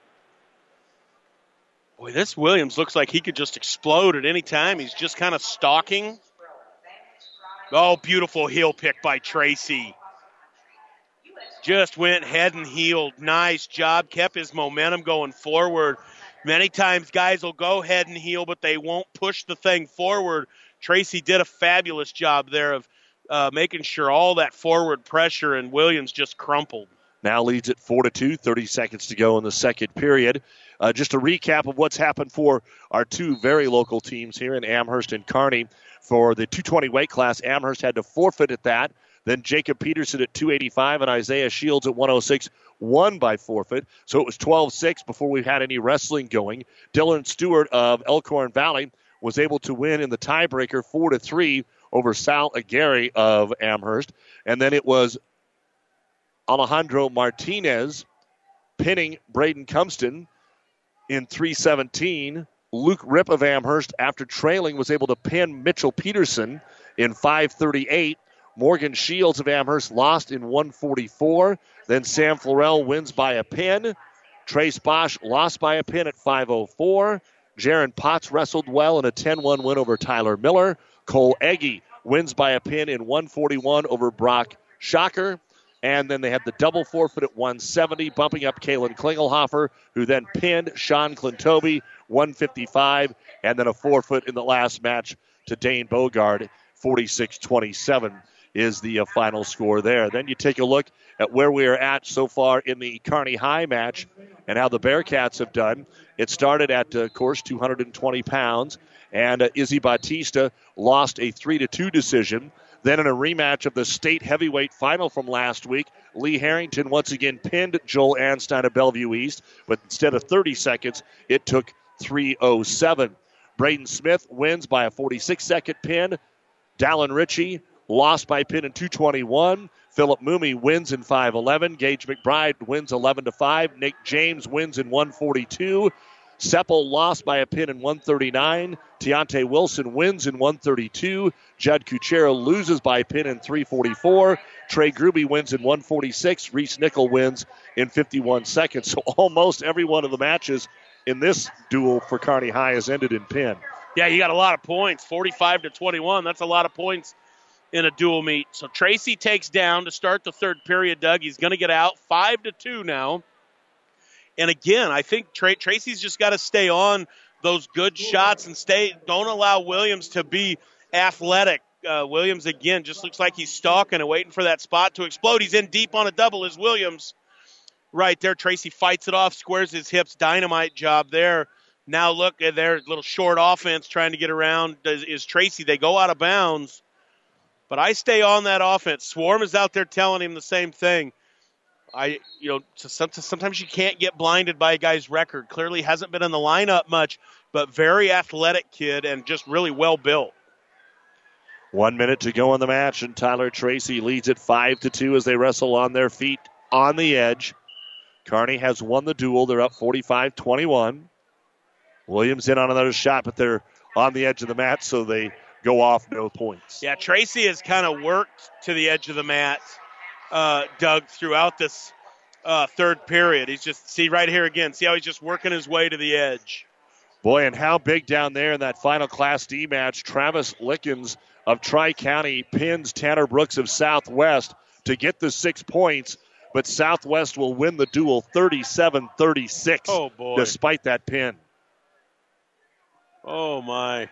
Boy, this Williams looks like he could just explode at any time. He's just kind of stalking. Oh, beautiful heel pick by Tracy. Just went head and heeled. Nice job. Kept his momentum going forward. Many times guys will go head and heel, but they won't push the thing forward. Tracy did a fabulous job there of uh, making sure all that forward pressure, and Williams just crumpled. Now leads at 4 to 2, 30 seconds to go in the second period. Uh, just a recap of what's happened for our two very local teams here in Amherst and Kearney. For the 220 weight class, Amherst had to forfeit at that. Then Jacob Peterson at 285 and Isaiah Shields at 106 won by forfeit. So it was 12 6 before we had any wrestling going. Dylan Stewart of Elkhorn Valley was able to win in the tiebreaker 4 to 3 over Sal uh, Aguirre of Amherst. And then it was Alejandro Martinez pinning Braden Cumpston in 317. Luke Rip of Amherst, after trailing, was able to pin Mitchell Peterson in 538. Morgan Shields of Amherst lost in 144. Then Sam Florell wins by a pin. Trace Bosch lost by a pin at 504. Jaron Potts wrestled well in a 10 1 win over Tyler Miller. Cole Eggy wins by a pin in 141 over Brock Shocker. And then they had the double forfeit at 170, bumping up Kalen Klingelhofer, who then pinned Sean Clintobi 155, and then a forfeit in the last match to Dane Bogard 46 27 is the uh, final score there. Then you take a look at where we are at so far in the Kearney High match and how the Bearcats have done. It started at, uh, of course, 220 pounds, and uh, Izzy Batista lost a 3 to 2 decision. Then in a rematch of the state heavyweight final from last week, Lee Harrington once again pinned Joel Anstein of Bellevue East, but instead of 30 seconds, it took 307. Braden Smith wins by a 46 second pin. Dallin Ritchie lost by pin in 221. Philip Moomy wins in 5'11. Gage McBride wins 11 to 5. Nick James wins in 142. Seppel lost by a pin in 139. Deontay Wilson wins in 132. Judd Kuchera loses by pin in 344. Trey Gruby wins in 146. Reese Nickel wins in 51 seconds. So almost every one of the matches in this duel for Kearney High has ended in pin. Yeah, you got a lot of points. 45 to 21. That's a lot of points in a dual meet. So Tracy takes down to start the third period, Doug. He's going to get out 5 to 2 now. And again, I think Tra- Tracy's just got to stay on those good shots and stay. Don't allow Williams to be athletic. Uh, Williams again just looks like he's stalking and waiting for that spot to explode. He's in deep on a double as Williams. Right there, Tracy fights it off, squares his hips, dynamite job there. Now look at their little short offense trying to get around is, is Tracy. They go out of bounds, but I stay on that offense. Swarm is out there telling him the same thing. I, you know, sometimes you can't get blinded by a guy's record. Clearly hasn't been in the lineup much, but very athletic kid and just really well built. One minute to go in the match, and Tyler Tracy leads it five to two as they wrestle on their feet on the edge. Kearney has won the duel. They're up 45-21. Williams in on another shot, but they're on the edge of the mat, so they go off no points. Yeah, Tracy has kind of worked to the edge of the mat, uh, Doug, throughout this uh, third period. He's just see right here again. See how he's just working his way to the edge. Boy, and how big down there in that final Class D match. Travis Lickens of Tri County pins Tanner Brooks of Southwest to get the six points, but Southwest will win the duel 37 36. Oh, boy. Despite that pin. Oh, my.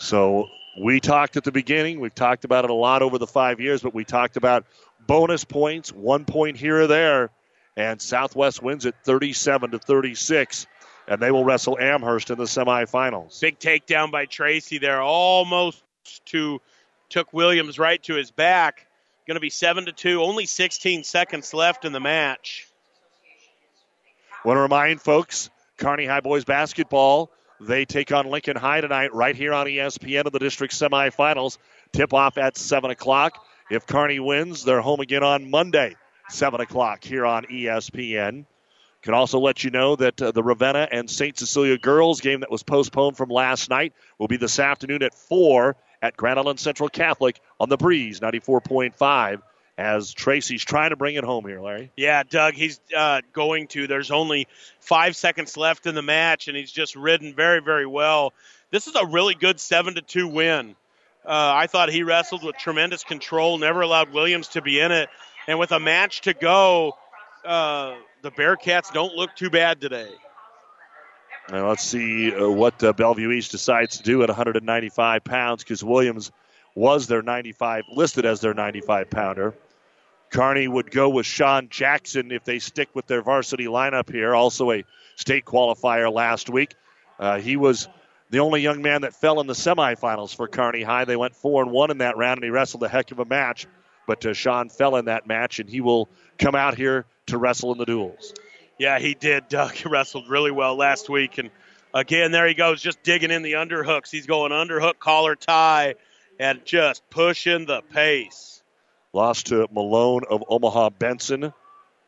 So we talked at the beginning. We've talked about it a lot over the five years, but we talked about bonus points, one point here or there, and Southwest wins it 37 to 36, and they will wrestle Amherst in the semifinals. Big takedown by Tracy there, almost to took Williams right to his back. Going to be seven to two. Only 16 seconds left in the match. Want to remind folks, Kearney High boys basketball. They take on Lincoln High tonight, right here on ESPN in the district semifinals. Tip off at seven o'clock. If Kearney wins, they're home again on Monday, seven o'clock here on ESPN. Can also let you know that uh, the Ravenna and St. Cecilia girls game that was postponed from last night will be this afternoon at 4 at Grand Island Central Catholic on the Breeze 94.5 as Tracy's trying to bring it home here, Larry. Yeah, Doug, he's uh, going to. There's only five seconds left in the match, and he's just ridden very, very well. This is a really good 7 to 2 win. Uh, I thought he wrestled with tremendous control, never allowed Williams to be in it. And with a match to go, uh, the Bearcats don't look too bad today. Now let's see uh, what uh, Bellevue East decides to do at 195 pounds because Williams was their 95 listed as their 95 pounder. Kearney would go with Sean Jackson if they stick with their varsity lineup here. Also a state qualifier last week. Uh, he was the only young man that fell in the semifinals for Kearney High. They went four and one in that round, and he wrestled a heck of a match. But uh, Sean fell in that match, and he will come out here to wrestle in the duels. Yeah, he did. Doug he wrestled really well last week, and again, there he goes, just digging in the underhooks. He's going underhook, collar tie, and just pushing the pace. Lost to Malone of Omaha Benson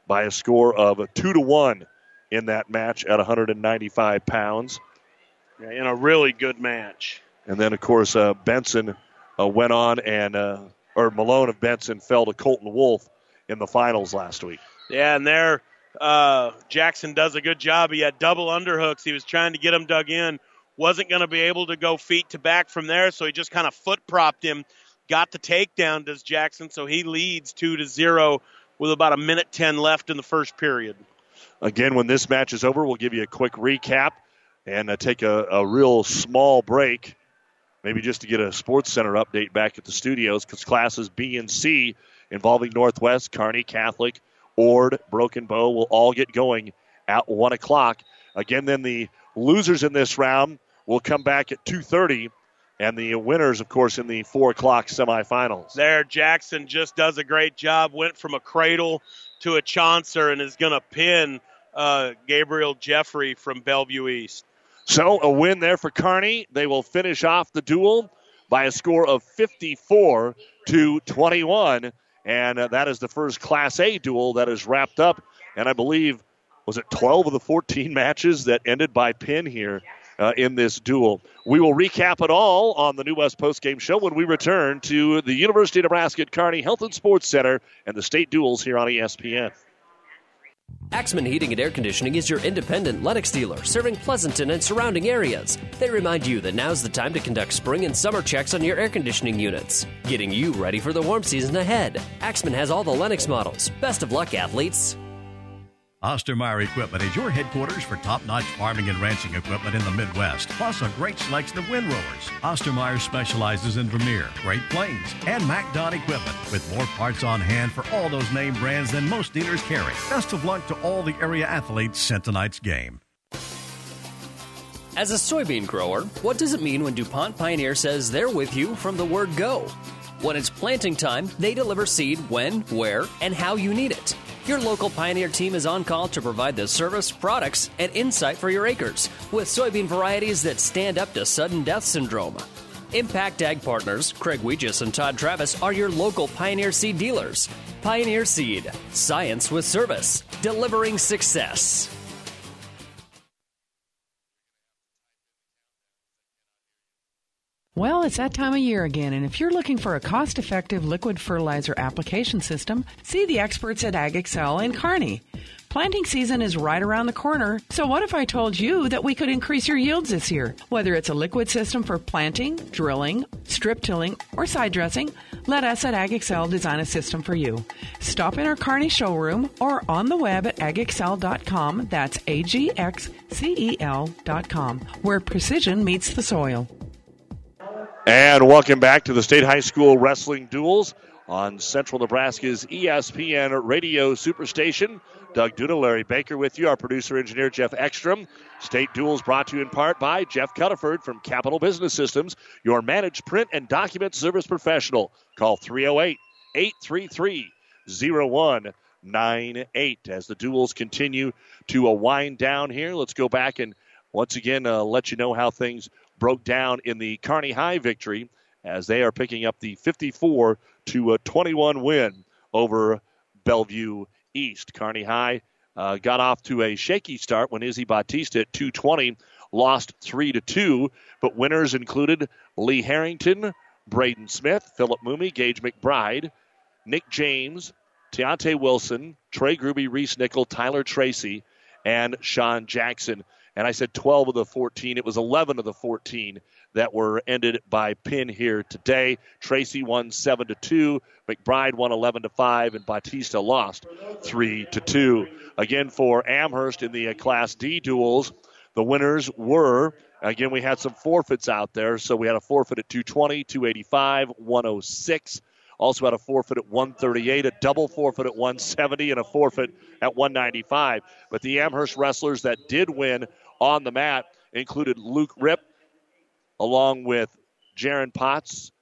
by a score of two to one in that match at 195 pounds. Yeah, in a really good match. And then, of course, uh, Benson uh, went on and, uh, or Malone of Benson fell to Colton Wolf in the finals last week. Yeah, and there, uh, Jackson does a good job. He had double underhooks. He was trying to get him dug in. Wasn't going to be able to go feet to back from there, so he just kind of foot propped him. Got the takedown, does Jackson, so he leads 2 to 0 with about a minute 10 left in the first period. Again, when this match is over, we'll give you a quick recap and uh, take a, a real small break, maybe just to get a Sports Center update back at the studios because classes B and C involving Northwest, Kearney Catholic, Ord, Broken Bow will all get going at 1 o'clock. Again, then the losers in this round will come back at 2.30 and the winners, of course, in the four o'clock semifinals. There, Jackson just does a great job. Went from a cradle to a chancellor and is going to pin uh, Gabriel Jeffrey from Bellevue East. So a win there for Kearney. They will finish off the duel by a score of 54 to 21. And uh, that is the first Class A duel that is wrapped up. And I believe, was it 12 of the 14 matches that ended by pin here uh, in this duel? We will recap it all on the New West Postgame Show when we return to the University of Nebraska at Kearney Health and Sports Center and the state duels here on ESPN. Axman Heating and Air Conditioning is your independent Lennox dealer, serving Pleasanton and surrounding areas. They remind you that now's the time to conduct spring and summer checks on your air conditioning units, getting you ready for the warm season ahead. Axman has all the Lennox models. Best of luck, athletes. Ostermeyer Equipment is your headquarters for top-notch farming and ranching equipment in the Midwest, plus a great selection of windrowers. Ostermeyer specializes in Vermeer, Great Plains, and MacDon equipment, with more parts on hand for all those name brands than most dealers carry. Best of luck to all the area athletes sent tonight's game. As a soybean grower, what does it mean when DuPont Pioneer says they're with you from the word go? When it's planting time, they deliver seed when, where, and how you need it. Your local Pioneer team is on call to provide the service, products, and insight for your acres with soybean varieties that stand up to sudden death syndrome. Impact Ag Partners, Craig Weegis and Todd Travis are your local Pioneer Seed dealers. Pioneer Seed, science with service, delivering success. Well, it's that time of year again, and if you're looking for a cost effective liquid fertilizer application system, see the experts at AgExcel in Kearney. Planting season is right around the corner, so what if I told you that we could increase your yields this year? Whether it's a liquid system for planting, drilling, strip tilling, or side dressing, let us at AgExcel design a system for you. Stop in our Kearney showroom or on the web at agexcel.com. That's A G X C E L.com, where precision meets the soil. And welcome back to the State High School Wrestling Duels on Central Nebraska's ESPN Radio Superstation. Doug Duda, Larry Baker with you, our producer engineer Jeff Ekstrom. State Duels brought to you in part by Jeff Cunniford from Capital Business Systems, your managed print and document service professional. Call 308 833 0198. As the duels continue to wind down here, let's go back and once again uh, let you know how things broke down in the Kearney High victory as they are picking up the 54 to 21 win over Bellevue East. Kearney High uh, got off to a shaky start when Izzy Batista at 220 lost 3 to 2, but winners included Lee Harrington, Braden Smith, Philip Moomy, Gage McBride, Nick James, Teontae Wilson, Trey Gruby, Reese Nickel, Tyler Tracy, and Sean Jackson. And I said 12 of the 14. It was 11 of the 14 that were ended by pin here today. Tracy won 7 to 2, McBride won 11 to 5, and Batista lost 3 to 2. Again for Amherst in the Class D duels, the winners were again we had some forfeits out there. So we had a forfeit at 220, 285, 106. Also had a forfeit at 138, a double forfeit at 170, and a forfeit at 195. But the Amherst wrestlers that did win on the mat included Luke Rip, along with Jaron Potts,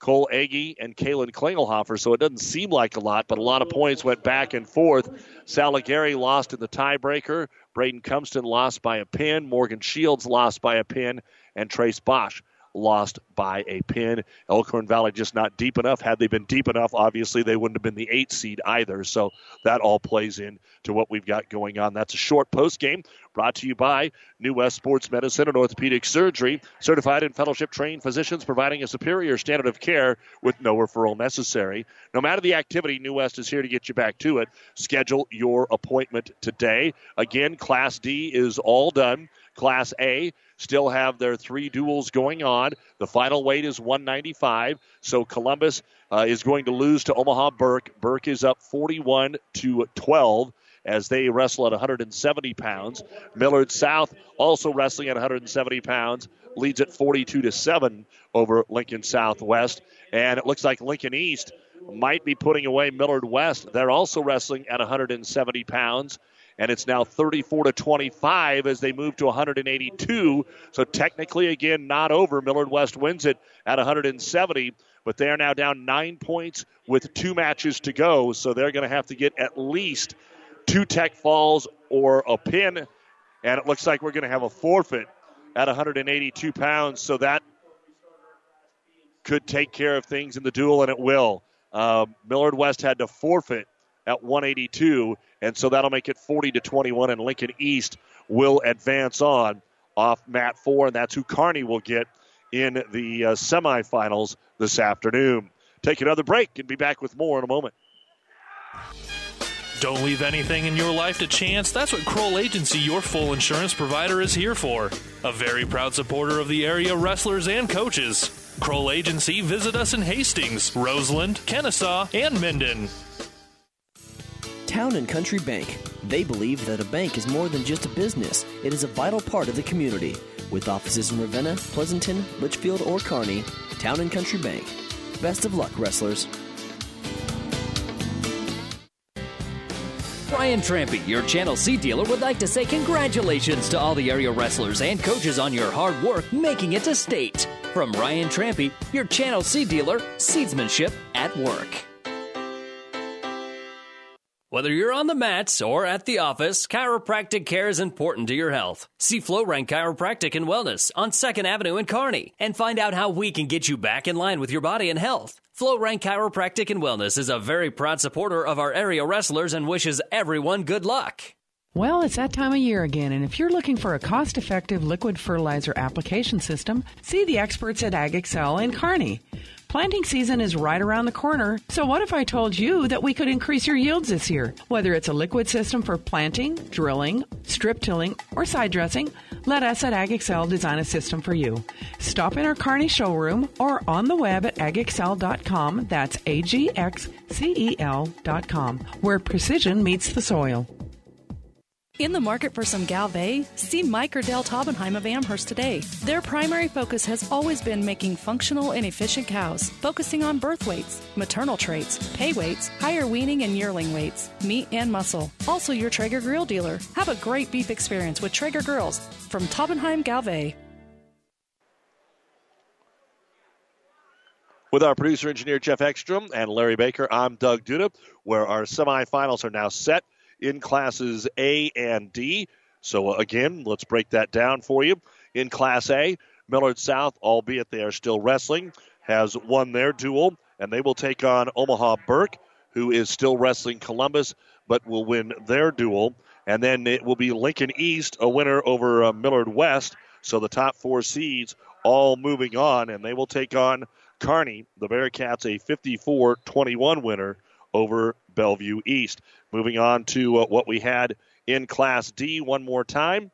Cole Eggy, and Kalen Klingelhofer. So it doesn't seem like a lot, but a lot of points went back and forth. Sal Aguirre lost in the tiebreaker. Braden Cumpston lost by a pin. Morgan Shields lost by a pin. And Trace Bosch lost by a pin. Elkhorn Valley just not deep enough. Had they been deep enough, obviously they wouldn't have been the eight seed either. So that all plays in to what we've got going on. That's a short post game brought to you by New West Sports Medicine and Orthopedic Surgery. Certified and fellowship trained physicians providing a superior standard of care with no referral necessary. No matter the activity, New West is here to get you back to it. Schedule your appointment today. Again, Class D is all done. Class A still have their three duels going on. The final weight is 195. So Columbus uh, is going to lose to Omaha Burke. Burke is up 41 to 12 as they wrestle at 170 pounds. Millard South also wrestling at 170 pounds, leads at 42 to 7 over Lincoln Southwest. And it looks like Lincoln East might be putting away Millard West. They're also wrestling at 170 pounds and it's now 34 to 25 as they move to 182. So technically, again, not over. Millard West wins it at 170, but they are now down nine points with two matches to go. So they're going to have to get at least two tech falls or a pin, and it looks like we're going to have a forfeit at 182 pounds. So that could take care of things in the duel, and it will. Uh, Millard West had to forfeit at 182, and so that'll make it 40 to 21, and Lincoln East will advance on off mat four, and that's who Kearney will get in the uh, semifinals this afternoon. Take another break and be back with more in a moment. Don't leave anything in your life to chance. That's what Kroll Agency, your full insurance provider, is here for. A very proud supporter of the area wrestlers and coaches. Kroll Agency, visit us in Hastings, Roseland, Kenesaw, and Minden. Town and Country Bank. They believe that a bank is more than just a business, it is a vital part of the community. With offices in Ravenna, Pleasanton, Litchfield, or Kearney, Town and Country Bank. Best of luck, wrestlers. Brian Trampy, your Channel Seed dealer, would like to say congratulations to all the area wrestlers and coaches on your hard work making it to state. From Ryan Trampy, your Channel Seed dealer, seedsmanship at work. Whether you're on the mats or at the office, chiropractic care is important to your health. See FlowRank Chiropractic and Wellness on 2nd Avenue in Kearney and find out how we can get you back in line with your body and health. FlowRank Chiropractic and Wellness is a very proud supporter of our area wrestlers and wishes everyone good luck. Well, it's that time of year again, and if you're looking for a cost effective liquid fertilizer application system, see the experts at AgExcel in Kearney. Planting season is right around the corner, so what if I told you that we could increase your yields this year? Whether it's a liquid system for planting, drilling, strip tilling, or side dressing, let us at AgExcel design a system for you. Stop in our Kearney showroom or on the web at agexcel.com. That's A G X C E L.com, where precision meets the soil. In the market for some Gelbvieh? see Mike or Dale Taubenheim of Amherst today. Their primary focus has always been making functional and efficient cows, focusing on birth weights, maternal traits, pay weights, higher weaning and yearling weights, meat and muscle. Also, your Traeger grill dealer. Have a great beef experience with Traeger grills from Taubenheim Gelbvieh. With our producer engineer Jeff Ekstrom and Larry Baker, I'm Doug Duda, where our semifinals are now set in classes A and D. So, uh, again, let's break that down for you. In Class A, Millard South, albeit they are still wrestling, has won their duel, and they will take on Omaha Burke, who is still wrestling Columbus, but will win their duel. And then it will be Lincoln East, a winner over uh, Millard West. So the top four seeds all moving on, and they will take on Kearney, the Bearcats, a 54 21 winner over Bellevue East. Moving on to uh, what we had in Class D one more time.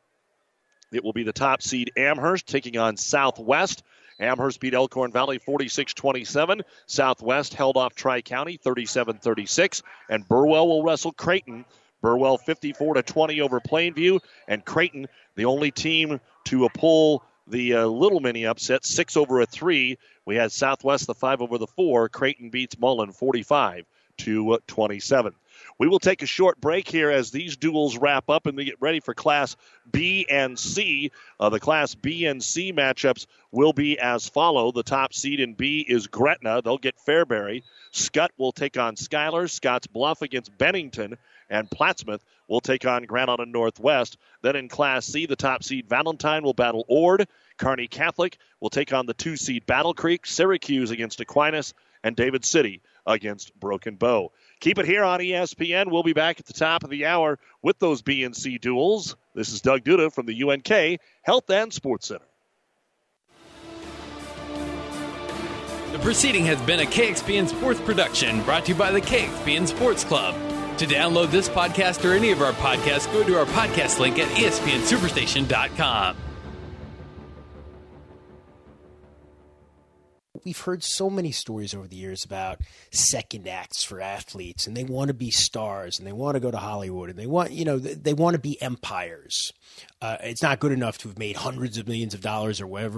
It will be the top seed Amherst taking on Southwest. Amherst beat Elkhorn Valley 46 27. Southwest held off Tri County 37 36. And Burwell will wrestle Creighton. Burwell 54 20 over Plainview. And Creighton, the only team to pull the uh, little mini upset, six over a three. We had Southwest the five over the four. Creighton beats Mullen 45 to 27. We will take a short break here as these duels wrap up and we get ready for Class B and C. Uh, the Class B and C matchups will be as follow. The top seed in B is Gretna. They'll get Fairbury. Skutt will take on Schuyler. Scottsbluff against Bennington. And Plattsmouth will take on Island Northwest. Then in Class C, the top seed Valentine will battle Ord. Kearney Catholic will take on the two seed Battle Creek. Syracuse against Aquinas. And David City against Broken Bow. Keep it here on ESPN. We'll be back at the top of the hour with those B and C duels. This is Doug Duda from the UNK Health and Sports Center. The proceeding has been a KXPN Sports production brought to you by the KXPN Sports Club. To download this podcast or any of our podcasts, go to our podcast link at espnsuperstation.com. we've heard so many stories over the years about second acts for athletes and they want to be stars and they want to go to hollywood and they want you know they want to be empires. Uh, it's not good enough to have made hundreds of millions of dollars or whatever